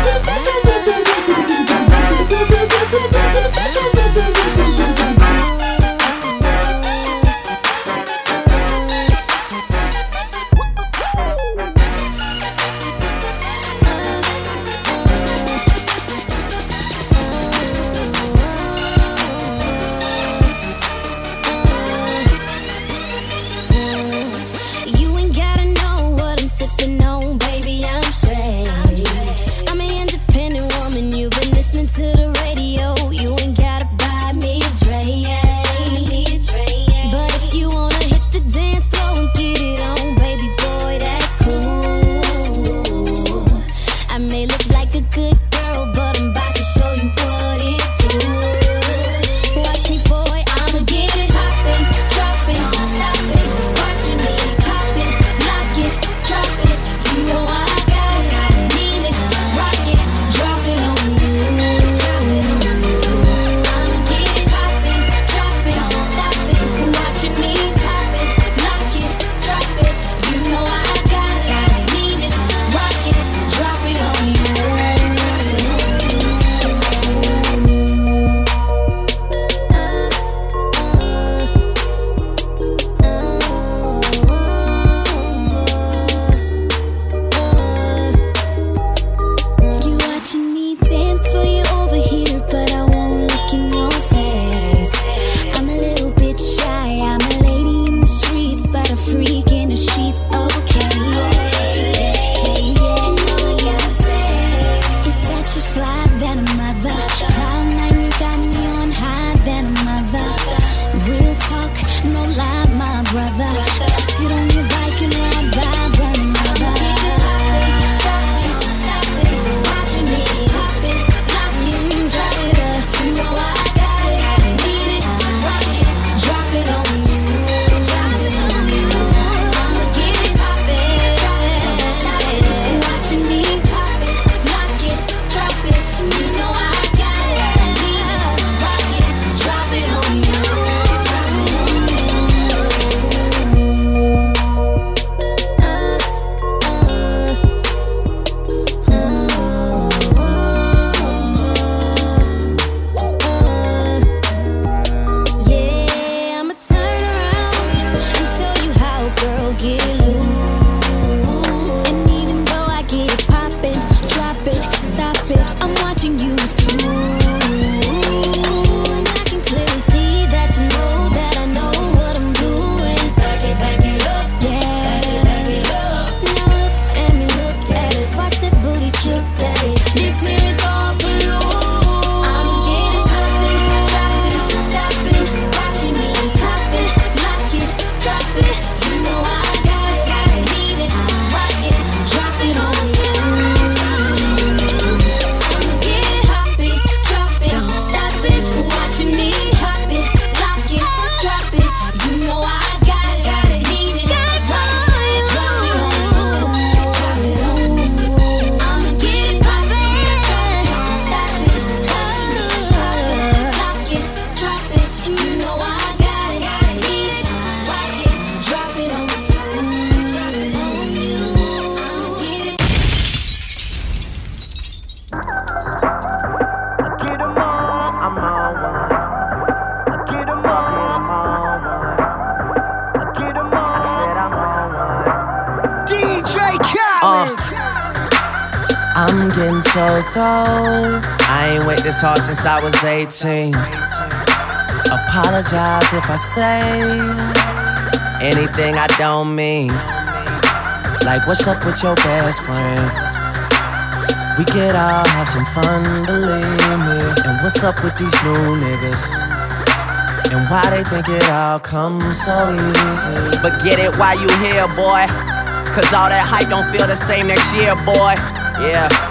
Since I was 18. Apologize if I say anything I don't mean. Like, what's up with your best friend? We could all have some fun, believe me. And what's up with these new niggas? And why they think it all comes so easy? But get it while you here, boy. Cause all that hype don't feel the same next year, boy. Yeah.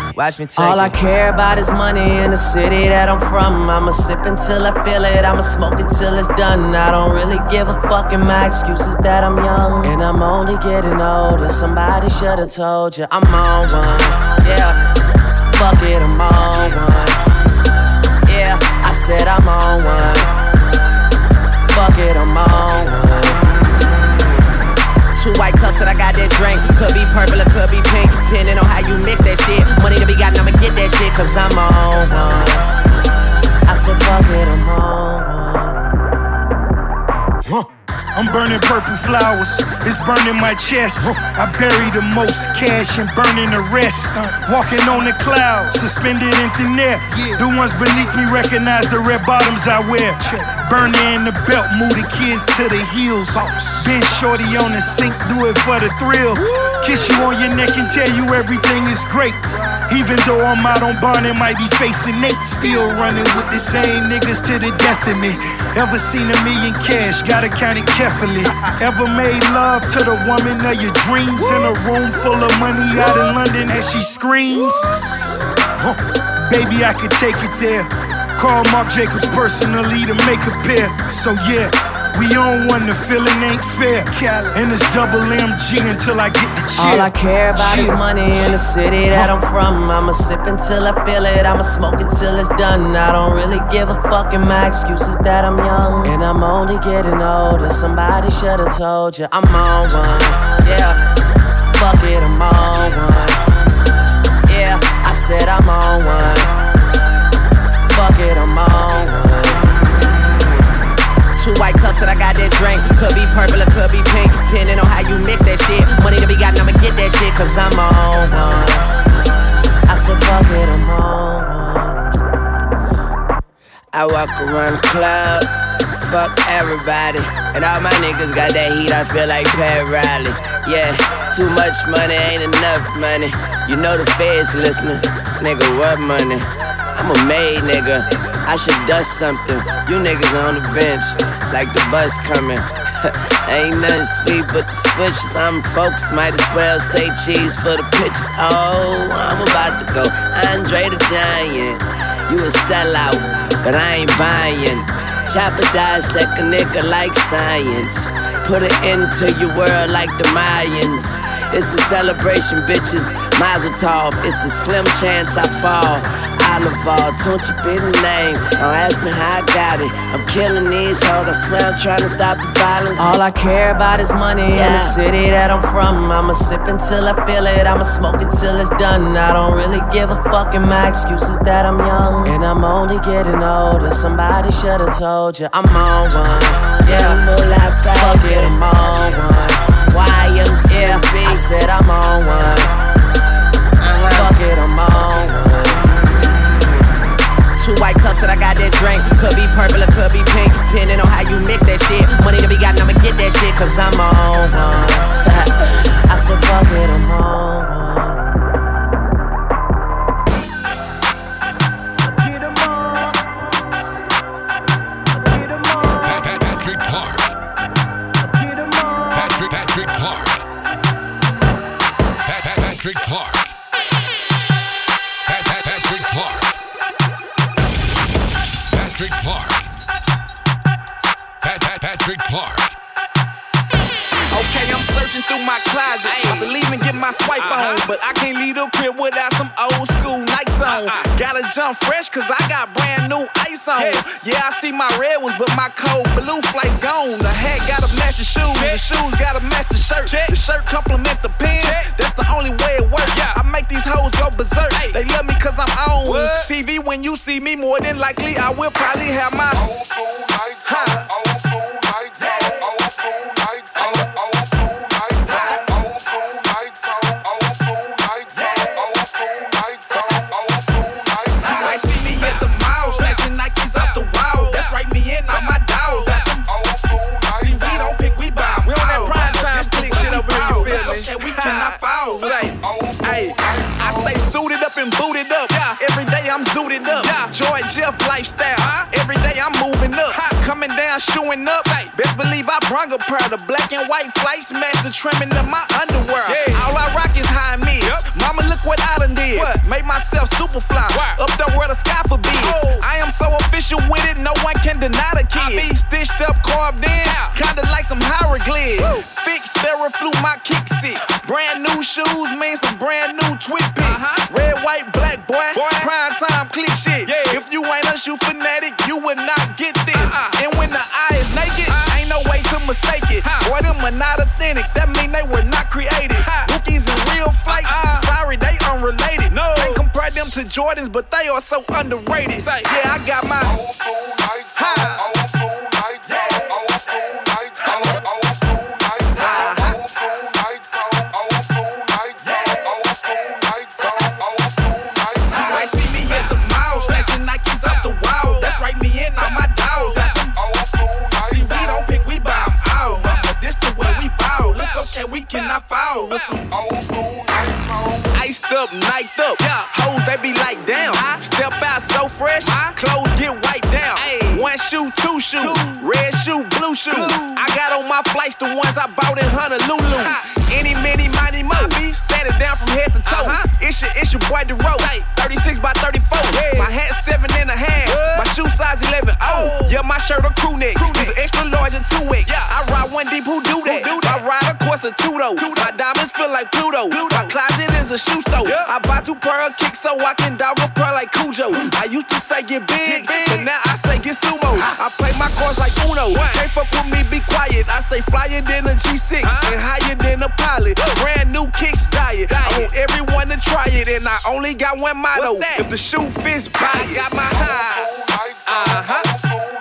Watch me take All I care about is money in the city that I'm from. I'ma sip until I feel it. I'ma smoke it till it's done. I don't really give a fuck, and my excuse is that I'm young. And I'm only getting older. Somebody should've told you I'm on one. Yeah, flowers, it's burning my chest. I bury the most cash and burning the rest. Walking on the clouds, suspended in thin air. The ones beneath me recognize the red bottoms I wear. Burning in the belt, move the kids to the heels. Been shorty on the sink, do it for the thrill. Kiss you on your neck and tell you everything is great. Even though I'm out on bond and might be facing Nate, still running with the same niggas to the death of me. Ever seen a million cash? Gotta count it carefully. <laughs> Ever made love to the woman of your dreams in a room full of money out in London as she screams? Huh. Baby, I could take it there. Call Marc Jacobs personally to make a pair. So yeah. We on one, the feeling ain't fair. And it's double MG until I get the cheer. All I care about is money in the city that I'm from. I'ma sip until I feel it. I'ma smoke it till it's done. I don't really give a fuck, and my excuse is that I'm young. And I'm only getting older. Somebody should've told you I'm on one. Yeah, fuck it, I'm on one. Yeah, I said I'm on one. That I got that drink. Could be purple or could be pink. Depending on how you mix that shit. Money to be got, I'ma get that shit, cause I'm on one. I said, fuck it, I'm on one. I walk around the club, fuck everybody. And all my niggas got that heat, I feel like Pat Riley. Yeah, too much money ain't enough money. You know the feds listening. Nigga, what money? I'm a made nigga. I should dust something. You niggas on the bench, like the bus coming. <laughs> Ain't nothing sweet but the switches. I'm focused, might as well say cheese for the pictures. Oh, I'm about to go. Andre the Giant. You a sellout, but I ain't buying. Chopper dissect a nigga like science. Put it into your world like the Mayans. It's a celebration, bitches. Mazel tov. It's a slim chance I fall. Oliver, don't you be the name. Don't ask me how I got it. I'm killing these hoes. I swear I'm trying to stop the violence. All I care about is money in the city that I'm from. I'ma sip until I feel it. I'ma smoke it till it's done. I don't really give a fuck, and my excuse is that I'm young. And I'm only getting older. Somebody should've told you I'm on one. Yeah, fuck it, I'm on one. YMCMB. Yeah, I said I'm on one. Uh-huh. Fuck it, I'm on one. Two white cups that I got that drink. Could be purple or could be pink. Depending on how you mix that shit. Money to be gotten, I'ma get that shit, cause I'm on one. <laughs> I said, fuck it, I'm on one. Leave and get my swipe on. Uh-huh. But I can't leave the crib without some old school Nikes on. Uh-uh. Gotta jump fresh, cause I got brand new ice on. Yeah, I see my red ones, but my cold blue flight's gone. The hat gotta match the shoes, the shoes gotta match the shirt. Check. The shirt complement the pants, that's the only way it works. Yeah. I make these hoes go berserk. They love me cause I'm on TV. When you see me, more than likely, I will probably have my old school Nikes on. Joy Jeff lifestyle. Every day I'm moving up. Coming down, showing up. Best believe I brung a pair of black and white flights, match the trimming of my underwear. All I rock is high mids. Mama, look what I done did. What? Made myself super fly. Up there where the sky forbids. Oh. I am so official with it, no one can deny the kid. Stitched up, carved in, kinda like some hieroglyphs. Fix flew my kick it. Brand new shoes mean some brand new twit Jordans, but they are so underrated. Yeah, I got my old a shoe store. I buy two of kicks so I can dog a pair like Cujo. I used to say get big, get but now I say get sumo. I play my cards like Uno. Can't fuck with me, be quiet. I say flyer than a G6 and higher than a pilot. Brand new kicks diet. I want everyone to try it, and I only got one motto. If the shoe fits, buy it. I Got my high. Uh huh.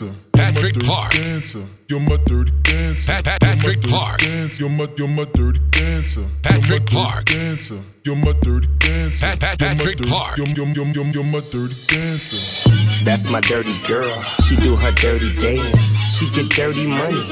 Dancer. Patrick You're my dirty Clark. Dancer. You're my dirty dancer. Pat- Pat- Patrick dirty Clark. Dancer. You're my, you're my dirty dancer. Patrick you're my Clark. Dancer. You're my dirty dancer. Pat- Pat- You're my Patrick dirty- Clark. You're, you're, you're, you're, you're my dirty dancer. That's my dirty girl. She do her dirty dance. She get dirty money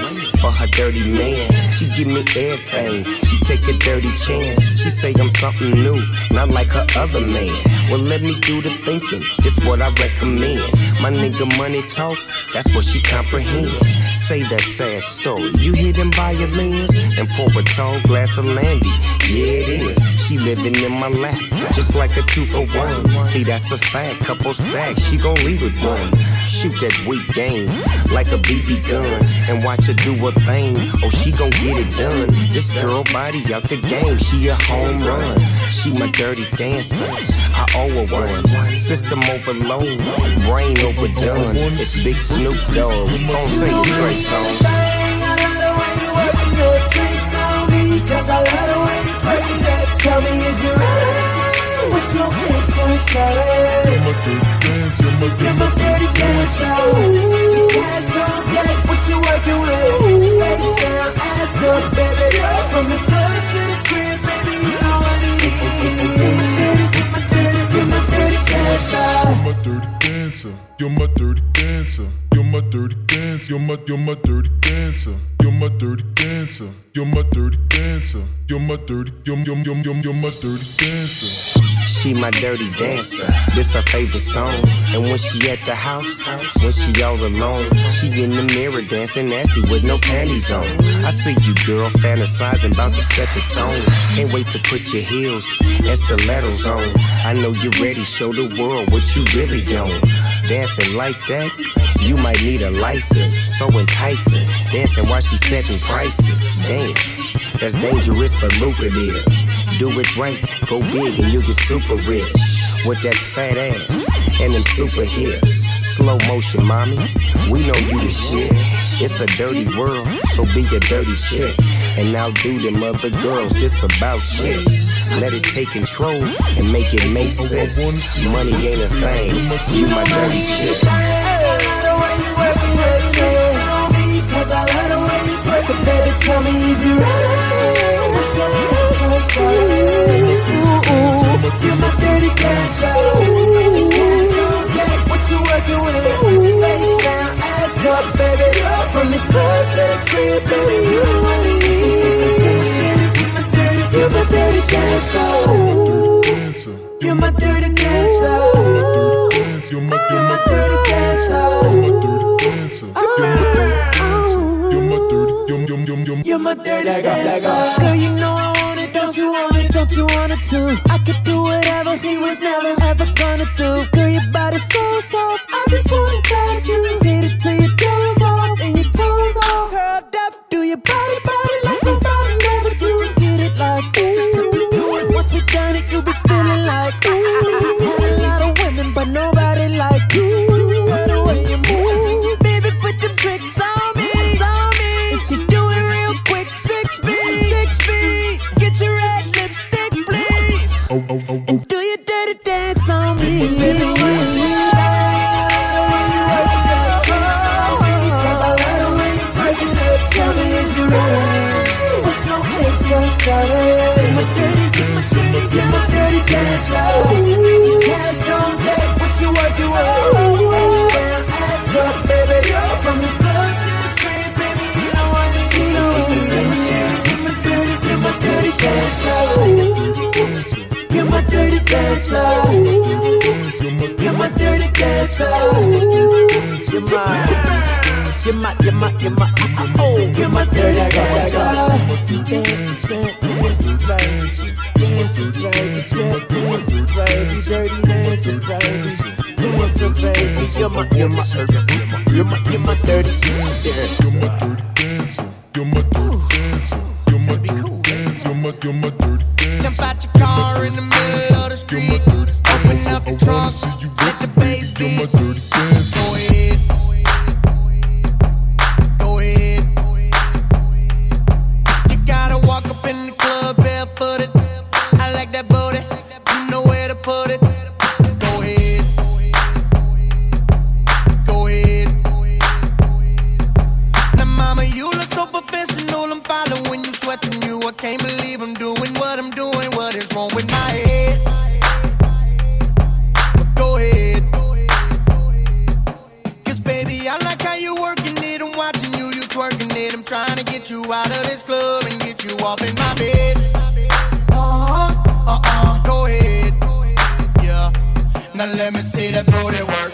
for her dirty man. She give me everything. She take a dirty chance. She say I'm something new, not like her other man. Well, let me do the thinking. Just what I recommend. My nigga money talk. That's what she comprehend. Say that sad story. You hear them violins and pour a tall glass of Landy. Yeah, it is. She living in my lap, just like a two for one. See, that's the fact. Couple stacks, she gon' leave with one. Shoot that weak game like a BB gun and watch her do her thing. Oh, she gon' get it done. This girl body out the game, she a home run. She my dirty dancer. I owe her one. System overload, brain overdone. It's Big Snoop Dogg. Gon' Songz. Cause I love the way you take that. Tell me, you ready? What's your my dirty my my dirty what you working with? Up, baby. From the club to the crib, baby, you know what it is. Shit, it's my dirty, you're my dancer. You're my dirty dancer. You're my dirty dancer. You're my you're my dirty dancer. You're my dirty dancer. You're my dirty dancer. You're my dirty you're my dirty dancer. She my dirty dancer. This her favorite song. And when she at the house, when she all alone, she in the mirror dancing nasty with no panties on. I see you, girl, fantasizing about to set the tone. Can't wait to put your heels and stilettos on. I know you're ready, show the world what you really on. Dancing like that, you might need a license. So enticing, dancing while she setting prices. Damn, that's dangerous but lucrative. Do it right, go big and you get super rich. With that fat ass and them super hips. Slow motion, mommy. We know you the shit. It's a dirty world, so be a dirty chick. And now do them other girls, this about chicks. Let it take control and make it make sense. Money ain't a thing. You my dirty shit. Cause I love the way you baby. Tell me if you ready. What's your you're my dirty. What you working with? From the club to the crib, baby. You the one I need. You're my dirty dancer. You're my dirty dancer. You're my You're my dirty dancer. You're my dirty yum yum yum yum. You're my dirty dancer. Girl, you know I want it. Don't you want it? Don't you want it too? I could do whatever he was never ever gonna do. Girl, your body's so dancer. You're my dirty dancer. You're my. You're my, you're my, you're my, oh, you're my you're my dirty dancer. Dance, dance, dance, baby. Dance, baby, dance, baby. Dirty dancing, baby. Dancing, baby. You're my, you're my, you're my, you're my dirty dancer. You're my dirty dancer. You're my dirty dancer. You're my you're my dirty dancer. So professional. I'm following you, sweating you. I can't believe I'm doing what I'm doing. What is wrong with my head? But go ahead. Cause baby, I like how you're working it. I'm watching you, you twerking it. I'm trying to get you out of this club and get you off in my bed. Uh-huh, uh-uh, go ahead. Yeah. Now let me see that booty work,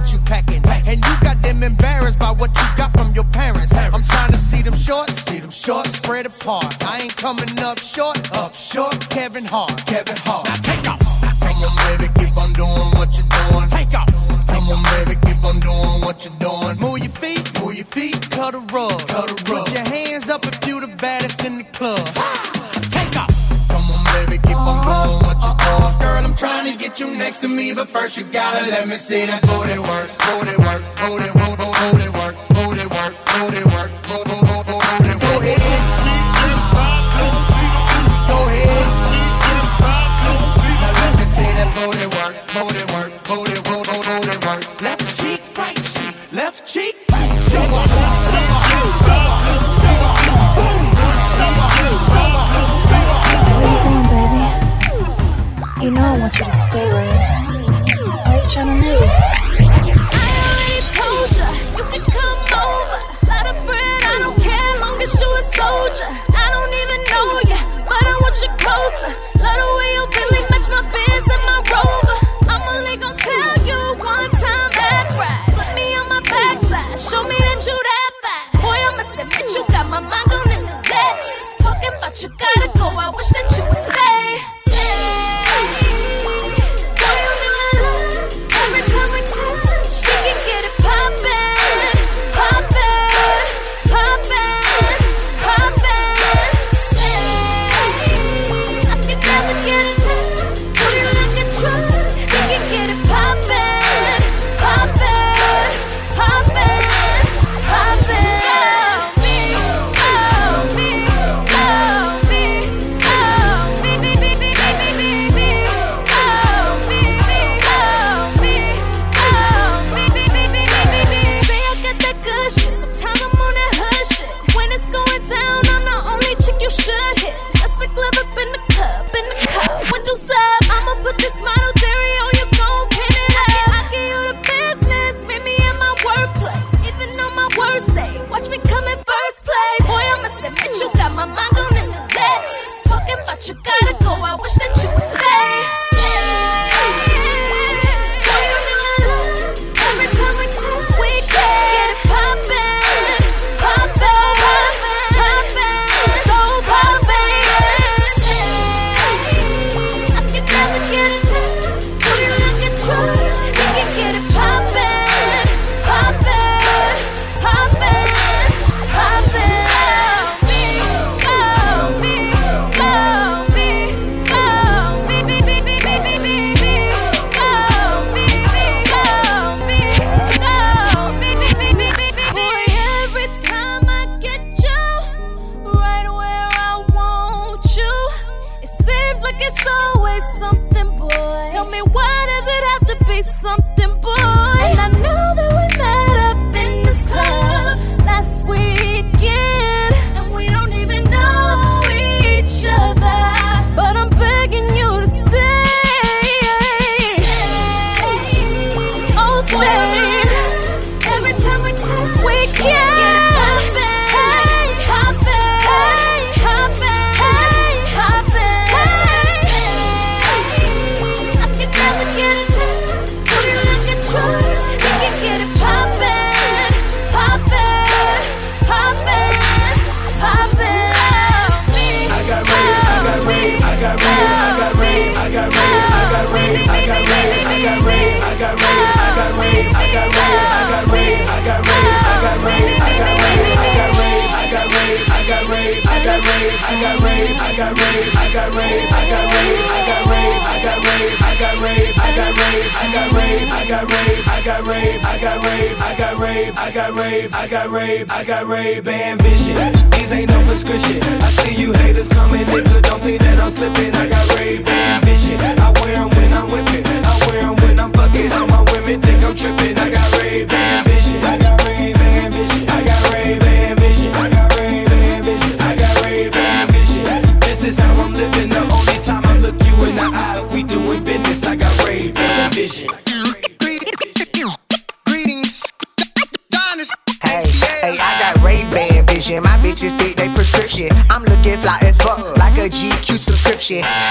what you packing. And you got them embarrassed by what you got from your parents. I'm trying to see them shorts, see them shorts spread apart. I ain't coming up short, up short. Kevin Hart, Kevin Hart. Now take off. Come on, baby, keep on doing what you're doing. Take off. Come on, baby, keep on doing what you're doing. Move your feet, move your feet, cut a rug, cut a rug. Put your hands up if you the baddest in the club. Take off. Come on, baby, keep on uh-huh. going. I'm trying to get you next to me, but first you gotta let me see that booty work, booty work, booty, booty, booty work, booty work, booty work.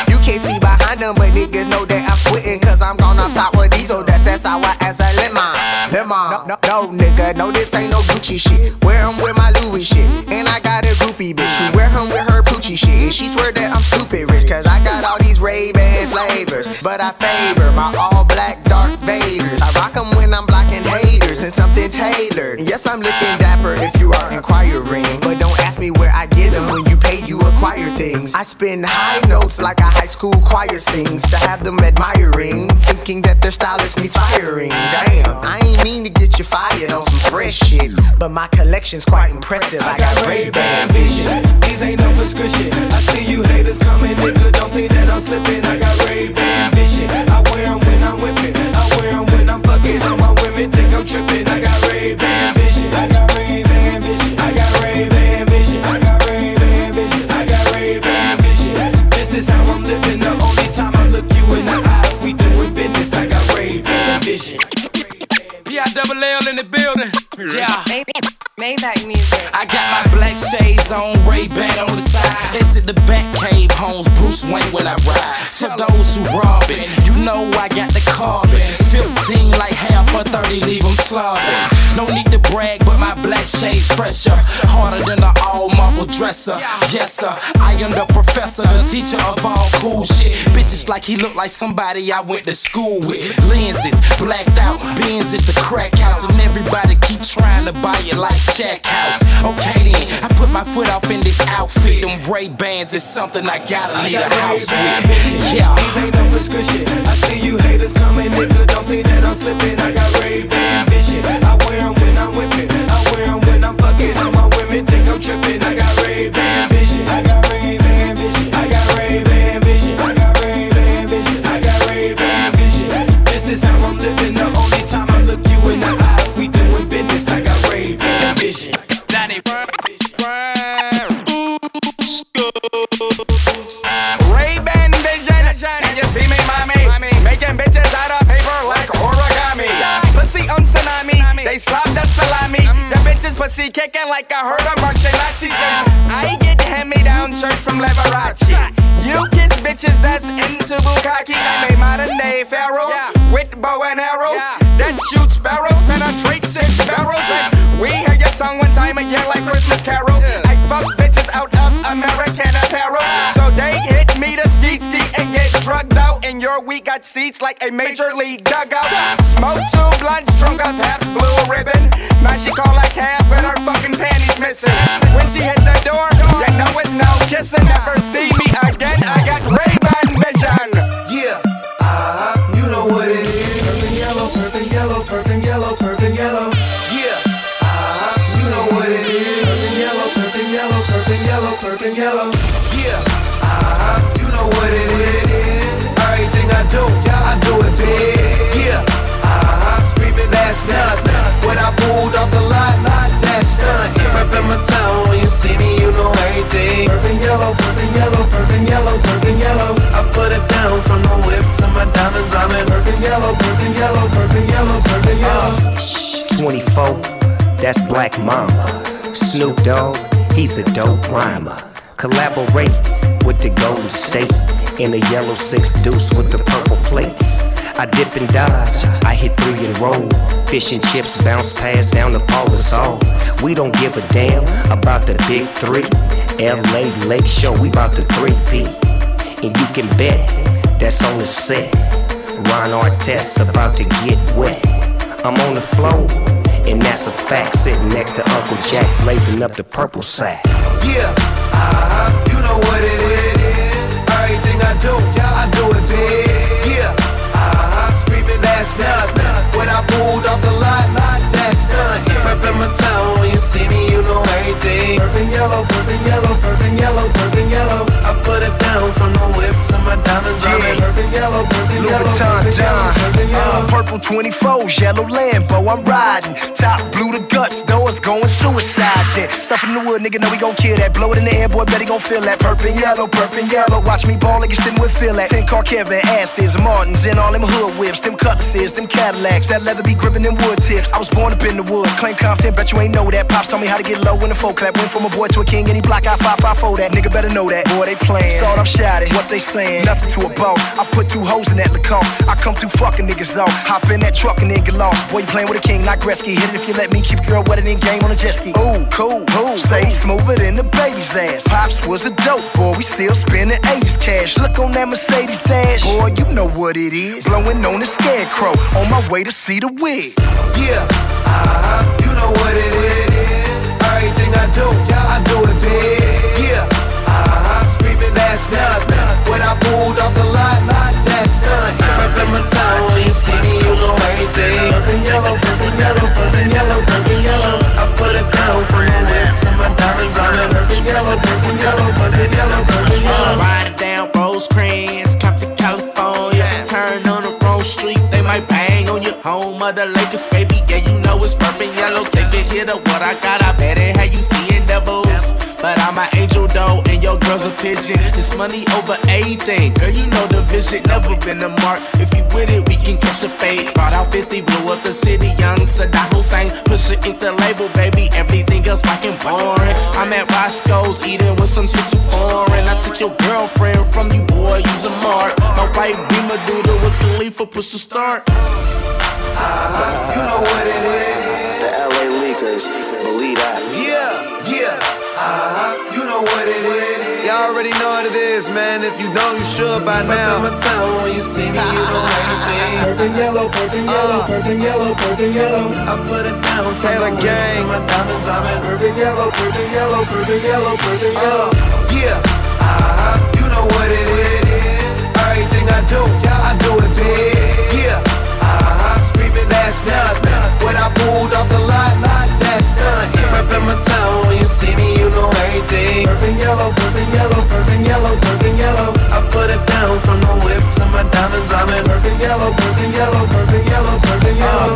You can't see behind them, but niggas know that I'm quitting. Cause I'm gone on top with diesel. That's as sour as a lemon. Lemon. No, no, nigga, no, this ain't no Gucci shit. Wear Wear 'em with my Louis shit. And I got a groupie bitch who wear 'em with her Poochie shit. And she swear that I'm stupid rich. Cause I got all these Ray Ban flavors. But I favor my all black dark Vaders. I rock 'em when I'm blocking haters and something tailored. Yes, I'm looking dapper if you are inquiring. Things. I spin high notes like a high school choir sings to have them admiring, thinking that their stylist needs firing. Damn, I ain't mean to get you fired on some fresh shit, but my collection's quite impressive. I got Ray Ban vision. These ain't no prescription. I see you haters coming, nigga. Don't think that I'm slipping. I got Ray Ban vision. I wear when I'm whipping. I wear 'em when I'm fucking. All my women think I'm tripping. Yeah. Maybach music. I got my black shades on, Ray Ban on the side. Exit the back cave homes, Bruce Wayne when I ride. For those who rob it, you know I got the carbon. 15 like half or 30, leave them slaughtered. No need to brag, but my black shades fresher. Harder than an all marble dresser. Yes, sir, I am the professor, the teacher of all cool shit. Bitches like he look like somebody I went to school with. Lenses, blacked out, Benz is the crack house. And everybody keep trying to buy it like Shaq House. Okay then, I put my foot off in this outfit. Them Ray Bans is something I gotta leave the house with. Yeah. These ain't no prescription. I see you haters coming, nigga. Don't think that I'm slipping. I got Ray Ban vision. I wear 'em when I'm whipping. I wear 'em when I'm fucking. All my women think I'm tripping. I got Ray Ban pussy kicking like a herd of marching Nazis. I get hand-me-down shirt from Liberace. You kiss bitches that's into bukkake. I'm a modern day pharaoh with bow and arrows that shoots barrels, treat six barrels. We hear your song one time a year like Christmas Carol. I fuck bitches out your week got seats like a major league dugout. Smoke two blunts, drunk up half blue ribbon. Now she call like half with her fucking panties missing. When she hit the door, you know it's no kissing. Never see me again. I got Ray-Ban yellow, purple yellow, purple yellow. I put it down from the whip to my diamonds. I'm in purple yellow, purple yellow, purple yellow, purple yellow. 24, that's Black Mamba. Snoop Dogg, he's a dope rhymer. Collaborate with the Golden State in a yellow six deuce with the purple plates. I dip and dodge, I hit three and roll. Fish and chips bounce past down the Pau Gasol. We don't give a damn about the big three. LA Lake Show, we about the 3P. And you can bet that's on the set. Ron Artest about to get wet. I'm on the floor, and that's a fact. Sitting next to Uncle Jack, blazing up the purple sack. Yeah, uh-huh, you know what it is. Everything I do, that's nothing. When I pulled off the lot, done. Reppin' my town, when you see me, you know everything. Purple yellow, purple yellow, purple yellow, purple yellow. I put it down from the whip to my diamonds. In purple yellow, purple yellow, Louboutin yellow, purple yellow. uh, purple 24s, yellow Lambo, I'm riding. Top blue to guts, doors going suicide shit. Stuff in the wood, nigga, know we gon' kill that. Blow it in the air, boy, bet he gon' feel that. Purple yellow, purple yellow. Watch me ball like you sitting with Phil at. 10 car Kevin, Astons, Martins, and all them hood whips, them cutlasses, them Cadillacs. That leather be gripping them wood tips. I was born up in the wood, claim Compton, bet you ain't know that. Pops told me how to get low in the folk clap. Went from a boy to a king, any block out 554 that. Nigga better know that. Boy, they playing. Off shot it, what they saying. Nothing to a boat. I put two hoes in that Lacoste. I come through fucking niggas off. Hop in that truck and then get lost. Boy, you playing with a king, not Gretzky. Hit it if you let me. Keep your girl wetter than game on a jet ski. Ooh, cool, cool. Say smoother than the baby's ass. Pops was a dope boy. We still spending 80s cash. Look on that Mercedes dash. Boy, you know what it is. Blowing on the scarecrow. On my way to see the wig. Yeah, uh-huh, know what it is. Everything I do, I do it big. Yeah, uh-huh, screaming that's nuts. When I pulled off the lot, that's nuts. Reppin' my town, when you see me, you know everything. Purple yellow, purple yellow, purple yellow, purple yellow. I put it down from the whip to my diamonds. I'm in purple yellow, purple yellow, purple yellow, purple yellow. Riding down Rosecrans, Compton, California. Turn on the wrong street, might bang on your Home of the Lakers, baby, yeah, you know it's purple yellow. Take a hit of what I got, I bet it had you seeing devils. But I'm an angel though, and your girl's a pigeon. It's money over everything, girl. You know the vision, never been a mark. If you with it, we can catch a fade. Brought out 50, blew up the city, young Saddam Hussein. Push it, ink the label, baby. Everything else fucking boring. I'm at Roscoe's, eating with some shit so foreign. I took your girlfriend from you, boy. Use a mark. My white beamer doodle was Khalifa, push the start. Uh-huh, you know what it is. The LA Leakers, believe that. Yeah, yeah, uh-huh, you know what it is. Y'all already know what it is, man. If you don't, you should by now. my town when you see me, you know everything. <laughs> Purple yellow, purple yellow, purple yellow, purple yellow. I put it down, Taylor gang. My diamonds, I'm in purple yellow, purple yellow, purple yellow, purple yellow. Yeah, uh-huh, you know what it is. Everything I do, I do it big. Yeah, uh-huh, screaming that's nuts. When I pulled off the lot, that's nuts. Reppin' my town, when you see me, you know everything. Purple yellow, purple yellow, purple yellow, purple yellow. I put it down from the whip to my diamonds. I'm in purple yellow, purple yellow, purple yellow, purple yellow.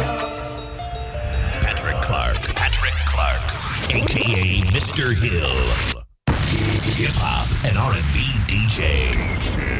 Patrick Clark. Patrick Clark. AKA Mr. Hill. Hip hop and R&B DJ.